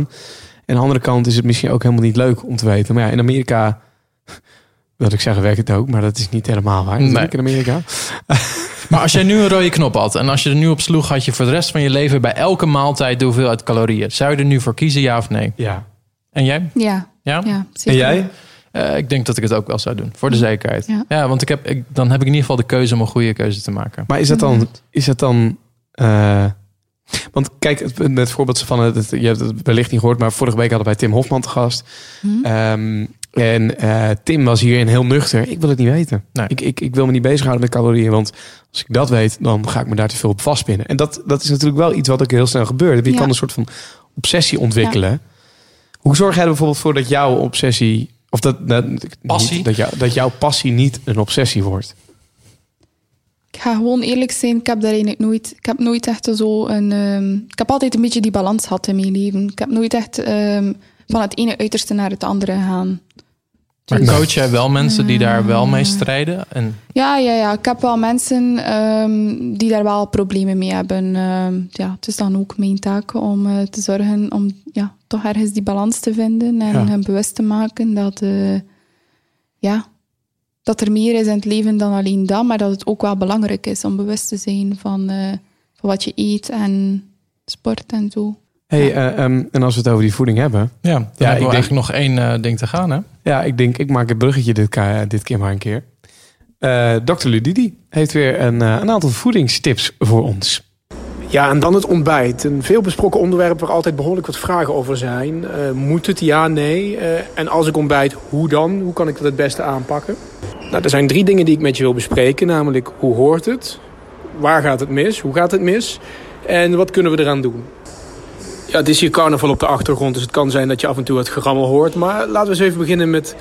aan de andere kant is het misschien ook helemaal niet leuk om te weten. Maar ja, in Amerika, wil ik zeggen, werkt het ook. Maar dat is niet helemaal waar. Nee. In Amerika. Maar als jij nu een rode knop had en als je er nu op sloeg, had je voor de rest van je leven bij elke maaltijd de hoeveelheid calorieën. Zou je er nu voor kiezen, ja of nee? Ja. En jij? Ja, Ja? ja zeker. Eh, ik denk dat ik het ook wel zou doen, voor de zekerheid. Ja. Ja, want ik heb, ik, dan heb ik in ieder geval de keuze om een goede keuze te maken. Maar is dat dan... Is dat dan eh, want kijk, het- met het voorbeeld van het, het- je hebt het wellicht niet gehoord, maar vorige week hadden wij Tim Hofman te gast. Hm? Ehm, en eh, Tim was hierin heel nuchter. Ik wil het niet weten. Nee. Ik, ik, ik wil me niet bezighouden met calorieën. Want als ik dat weet, dan ga ik me daar te veel op vastpinnen. En dat, dat is natuurlijk wel iets wat ook heel snel gebeurt. Je Ja. kan een soort van obsessie ontwikkelen. Hoe zorg jij er bijvoorbeeld voor dat jouw obsessie... Of dat, dat, Passie? niet- dat, jou, dat jouw passie niet een obsessie wordt? Ik ga gewoon eerlijk zijn, ik heb daar eigenlijk nooit... Ik heb nooit echt zo een... ehm, ik heb altijd een beetje die balans gehad in mijn leven. Ik heb nooit echt ehm, van het ene uiterste naar het andere gegaan. Maar coach jij wel mensen die daar wel mee strijden? En Ja, ja, ja. Ik heb wel mensen ehm, die daar wel problemen mee hebben. Ehm, ja, het is dan ook mijn taak om eh, te zorgen om ja, toch ergens die balans te vinden en Ja. hen bewust te maken dat, eh, ja, dat er meer is in het leven dan alleen dat, maar dat het ook wel belangrijk is om bewust te zijn van, eh, van wat je eet en sport en zo. Hey, eh, ehm, en als we het over die voeding hebben. ja, dan ik hebben we denk- eigenlijk nog één eh, ding te gaan, hè? Ja, ik denk, ik maak het bruggetje dit, ka- dit keer maar een keer. Eh Dr. Ludidi heeft weer een, eh, een aantal voedingstips voor ons. Ja, en dan het ontbijt. Een veelbesproken onderwerp waar altijd behoorlijk wat vragen over zijn. Eh, moet het? Ja, nee. Eh, en als ik ontbijt, hoe dan? Hoe kan ik dat het beste aanpakken? Nou, er zijn drie dingen die ik met je wil bespreken. Namelijk, hoe hoort het? Waar gaat het mis? Hoe gaat het mis? En wat kunnen we eraan doen? Ja, het is hier carnaval op de achtergrond, dus het kan zijn dat je af en toe het gerammel hoort. Maar laten we eens even beginnen met...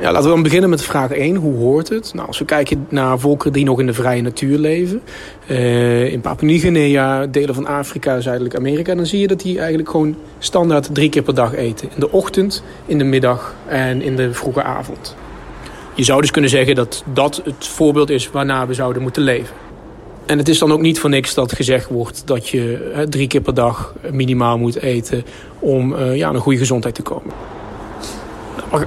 Ja, laten we dan beginnen met vraag 1. Hoe hoort het? Nou, als we kijken naar volkeren die nog in de vrije natuur leven... Eh, in Papua-Nieuw-Guinea, delen van Afrika, Zuidelijk Amerika... dan zie je dat die eigenlijk gewoon standaard drie keer per dag eten. In de ochtend, in de middag en in de vroege avond. Je zou dus kunnen zeggen dat dat het voorbeeld is waarna we zouden moeten leven. En het is dan ook niet voor niks dat gezegd wordt dat je hè, drie keer per dag minimaal moet eten... om eh, ja, aan een goede gezondheid te komen.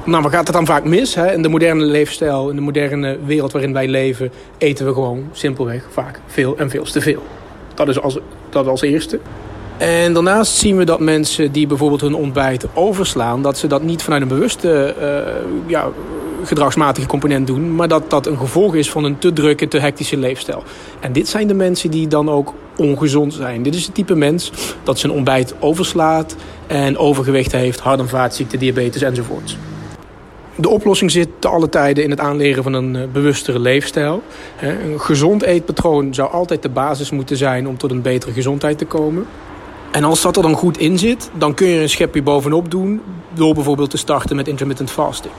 Nou, waar gaat het dan vaak mis? Hè? In de moderne leefstijl, in de moderne wereld waarin wij leven... eten we gewoon simpelweg vaak veel en veel te veel. Dat is als, dat als eerste. En daarnaast zien we dat mensen die bijvoorbeeld hun ontbijt overslaan... dat ze dat niet vanuit een bewuste eh, ja, gedragsmatige component doen... maar dat dat een gevolg is van een te drukke, te hectische leefstijl. En dit zijn de mensen die dan ook ongezond zijn. Dit is het type mens dat zijn ontbijt overslaat... en overgewicht heeft, hart- en vaatziekten, diabetes enzovoorts. De oplossing zit te alle tijden in het aanleren van een eh, bewustere leefstijl. Een gezond eetpatroon zou altijd de basis moeten zijn om tot een betere gezondheid te komen. En als dat er dan goed in zit, dan kun je een schepje bovenop doen door bijvoorbeeld te starten met intermittent fasting.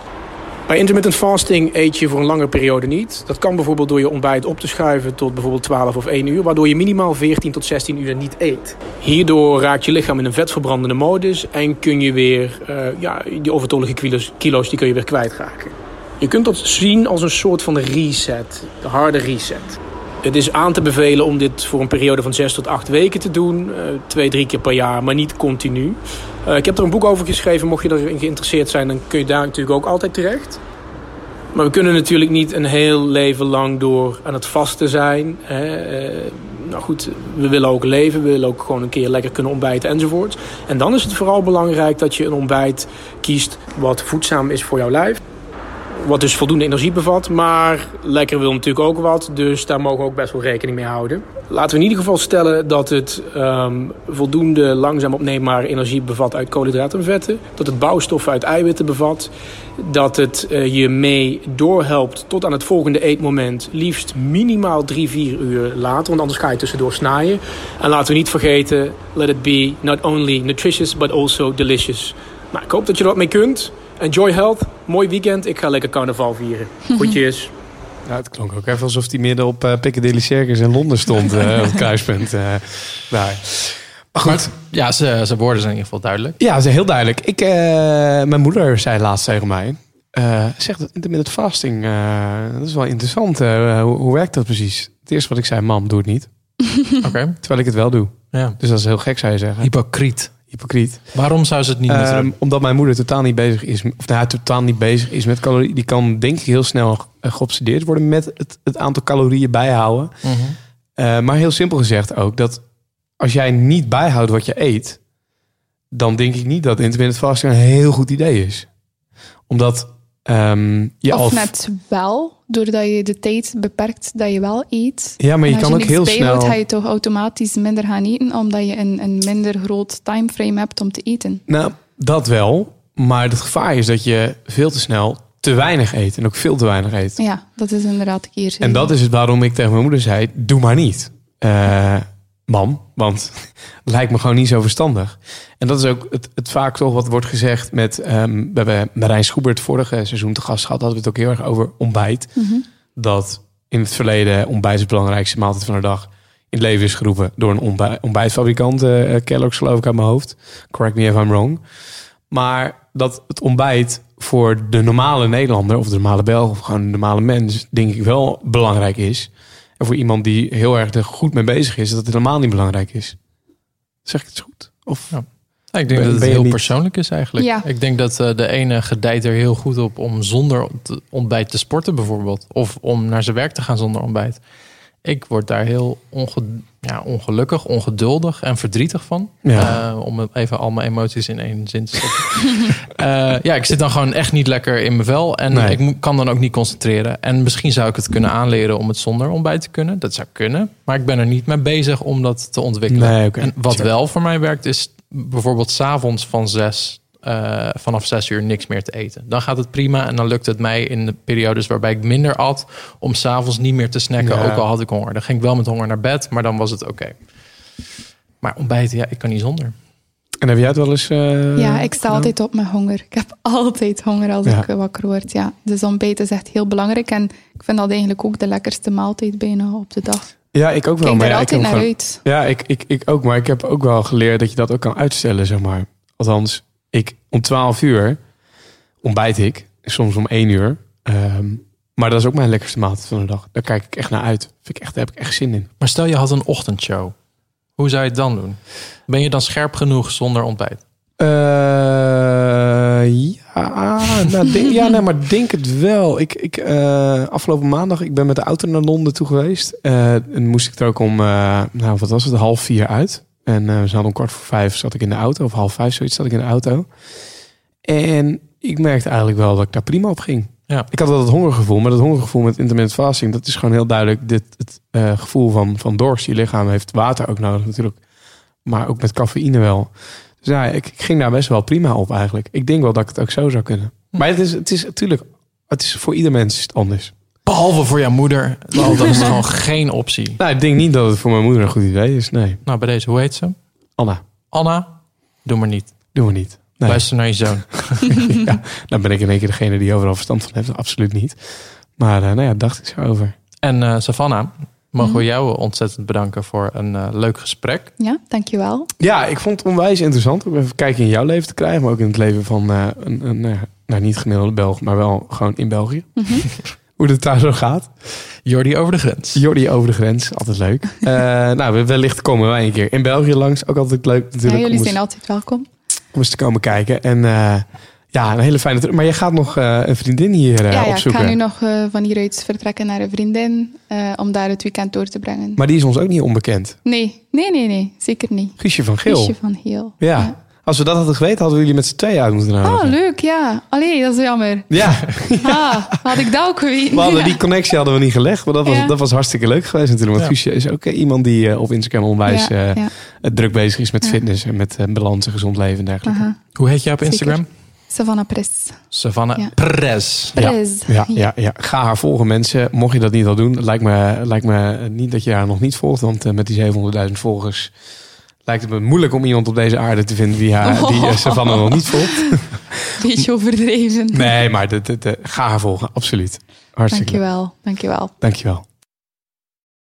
Bij intermittent fasting eet je voor een lange periode niet. Dat kan bijvoorbeeld door je ontbijt op te schuiven tot bijvoorbeeld 12 of 1 uur, waardoor je minimaal 14 tot 16 uur niet eet. Hierdoor raakt je lichaam in een vetverbrandende modus en kun je weer eh, ja, die overtollige kilo's, kilo's die kun je weer kwijtraken. Je kunt dat zien als een soort van reset, de harde reset. Het is aan te bevelen om dit voor een periode van 6 tot 8 weken te doen. eh, twee, drie keer per jaar, maar niet continu. Eh, ik heb er een boek over geschreven. Mocht je erin geïnteresseerd zijn, dan kun je daar natuurlijk ook altijd terecht. Maar we kunnen natuurlijk niet een heel leven lang door aan het vasten zijn. Eh, nou goed, we willen ook leven. We willen ook gewoon een keer lekker kunnen ontbijten enzovoort. En dan is het vooral belangrijk dat je een ontbijt kiest wat voedzaam is voor jouw lijf. Wat dus voldoende energie bevat. Maar lekker wil natuurlijk ook wat. Dus daar mogen we ook best wel rekening mee houden. Laten we in ieder geval stellen dat het ehm, voldoende langzaam opneembare energie bevat uit koolhydraten en vetten. Dat het bouwstoffen uit eiwitten bevat. Dat het eh, je mee doorhelpt tot aan het volgende eetmoment. Liefst minimaal 3-4 uur later. Want anders ga je tussendoor snijden. En laten we niet vergeten, let it be not only nutritious but also delicious. Nou, ik hoop dat je er wat mee kunt. Enjoy health. Mooi weekend. Ik ga lekker carnaval vieren. Groetjes. Ja, het klonk ook even alsof hij midden op eh, Piccadilly Circus in Londen stond. eh, op het kruispunt. eh, daar. Maar goed. Maar ja, ze, ze woorden zijn in ieder geval duidelijk. Ja, is heel duidelijk. Ik, eh, mijn moeder zei laatst tegen mij. eh zegt dat intermittent fasting, eh, dat is wel interessant. hoe, hoe werkt dat precies? Het eerste wat ik zei, mam, doe het niet. Oké. Terwijl ik het wel doe. Ja. Dus dat is heel gek, zou je zeggen. Hypocriet. Hypocriet. Waarom zou ze het niet moeten Ehm, omdat mijn moeder totaal niet bezig is, of nou, totaal niet bezig is met calorieën. Die kan denk ik heel snel eh, geobsedeerd worden met het, het aantal calorieën bijhouden. Mhm. Eh, maar heel simpel gezegd ook dat als jij niet bijhoudt wat je eet, dan denk ik niet dat intermittent fasting een heel goed idee is. Omdat ehm, je of net wel, doordat je de tijd beperkt dat je wel eet. ja, maar je kan ook heel snel. ga je toch automatisch minder gaan eten, omdat je een, een minder groot timeframe hebt om te eten. Nou, dat wel. Maar het gevaar is dat je veel te snel te weinig eet en ook veel te weinig eet. Ja, dat is inderdaad een keer. En dat is het waarom ik tegen mijn moeder zei: doe maar niet. Eh, mam, want het lijkt me gewoon niet zo verstandig. En dat is ook het, het vaak toch wat wordt gezegd met... ehm, we hebben Marijn Schoebert vorige seizoen te gast gehad. Hadden we het ook heel erg over ontbijt. Dat in het verleden ontbijt is de belangrijkste maaltijd van de dag... in het leven is geroepen door een ontbij- ontbijtfabrikant. eh, Kellogg's geloof ik uit mijn hoofd. Correct me if I'm wrong. Maar dat het ontbijt voor de normale Nederlander... of de normale Belg of gewoon de normale mens... denk ik wel belangrijk is... En voor iemand die heel erg er goed mee bezig is, dat het helemaal niet belangrijk is. Zeg ik het goed? Of Ja. Ja, ik denk Ben- dat het heel niet- persoonlijk is eigenlijk. Ja. Ik denk dat eh, de ene gedijt er heel goed op om zonder ontbijt te sporten bijvoorbeeld. Of om naar zijn werk te gaan zonder ontbijt. Ik word daar heel onge ja, ongelukkig, ongeduldig en verdrietig van. Ja. Eh, om even al mijn emoties in één zin te stoppen. Eh, ja, ik zit dan gewoon echt niet lekker in mijn vel. En Nee. ik kan dan ook niet concentreren. En misschien zou ik het kunnen aanleren om het zonder ontbijt te kunnen. Dat zou kunnen. Maar ik ben er niet mee bezig om dat te ontwikkelen. Nee. En wat Sure. wel voor mij werkt, is bijvoorbeeld s'avonds van zes, eh, vanaf zes uur niks meer te eten. Dan gaat het prima en dan lukt het mij in de periodes waarbij ik minder at, om s'avonds niet meer te snacken, Ja. ook al had ik honger. Dan ging ik wel met honger naar bed, maar dan was het oké. Maar ontbijten, ja, ik kan niet zonder. En heb jij het wel eens... eh, Ja, ik sta gedaan? altijd op met honger. Ik heb altijd honger als Ja. ik wakker word. Ja. Dus ontbijt is echt heel belangrijk. En ik vind dat eigenlijk ook de lekkerste maaltijd bijna op de dag. Ja, ik ook wel. Kijk maar er ja, ik naar gewoon- uit. Ja, ik, ik, ik ook. Maar ik heb ook wel geleerd dat je dat ook kan uitstellen, zeg maar. Althans, ik om 12 uur ontbijt ik. Soms om 1 uur. Ehm, maar dat is ook mijn lekkerste maaltijd van de dag. Daar kijk ik echt naar uit. Vind ik echt, daar heb ik echt zin in. Maar stel je had een ochtendshow. Hoe zou je het dan doen? Ben je dan scherp genoeg zonder ontbijt? Eh, ja, nou, denk, ja nee, maar denk het wel. Ik, ik, eh, afgelopen maandag, ik ben met de auto naar Londen toe geweest. Eh, en moest ik er ook om, nou wat was het, half vier uit. En eh, we zaten om kwart voor vijf zat ik in de auto. Of half vijf, zoiets zat ik in de auto. En ik merkte eigenlijk wel dat ik daar prima op ging. Ja. Ik had wel het hongergevoel, maar dat hongergevoel met intermittent fasting, dat is gewoon heel duidelijk dit, het eh, gevoel van, van dorst. Je lichaam heeft water ook nodig natuurlijk. Maar ook met cafeïne wel. Dus ja, ik, ik ging daar best wel prima op eigenlijk. Ik denk wel dat ik het ook zo zou kunnen. Maar het is, het is natuurlijk, het is voor ieder mens is het anders. Behalve voor jouw moeder. Dan is gewoon geen optie. Nou, ik denk niet dat het voor mijn moeder een goed idee is. Nee, Nou, bij deze, hoe heet ze? Anna, Anna? Doe maar niet. doen we niet. Nee. Luister naar je zoon. ja, dan ben ik in één keer degene die overal verstand van heeft. Absoluut niet. Maar eh, nou ja, dacht ik zo over. En eh Savannah, mogen Mhm. we jou ontzettend bedanken voor een eh, leuk gesprek. Ja, dankjewel. Ja, ik vond het onwijs interessant om even kijken in jouw leven te krijgen. Maar ook in het leven van eh, een, een eh, nou, niet gemiddelde Belg, maar wel gewoon in België. Hoe het daar zo gaat. Jordi over de grens. Jordi over de grens, altijd leuk. Eh, nou, wellicht komen wij een keer in België langs. Ook altijd leuk Ja, natuurlijk jullie zijn eens, altijd welkom. om eens te komen kijken. En eh, ja, een hele fijne... Maar je gaat nog eh, een vriendin hier eh, ja, ja, ik opzoeken. ga nu nog eh, van hieruit vertrekken naar een vriendin eh, om daar het weekend door te brengen. Maar die is ons ook niet onbekend. Nee, nee, nee, nee, zeker niet. Guusje van Geel. Guusje van Heel. Ja. Als we dat hadden geweten, hadden we jullie met z'n tweeën uit moeten nodigen. Oh, leuk, ja. Allee, dat is jammer. Ja, Ah, had ik dat ook geweten. we hadden die connectie hadden we niet gelegd. Maar dat was, Ja. dat was hartstikke leuk geweest natuurlijk. Want Ja. Guusje is ook eh, iemand die eh, op Instagram onwijs Ja, eh, ja. druk bezig is met Ja. fitness. En met balans en gezond leven en dergelijke. Hoe heet jij op Zeker. Instagram? Savannah Press. Savannah Ja. Perez. Ja. Press. Ja, ja, ja, ga haar volgen mensen. Mocht je dat niet al doen, lijkt me, lijkt me niet dat je haar nog niet volgt. Want met die 700.000 volgers lijkt het me moeilijk om iemand op deze aarde te vinden die, haar, die eh, Savannah nog niet volgt. Beetje overdreven. Nee, maar de, de, de- ga haar volgen, absoluut. Hartstikke. Dankjewel, dankjewel. Dankjewel.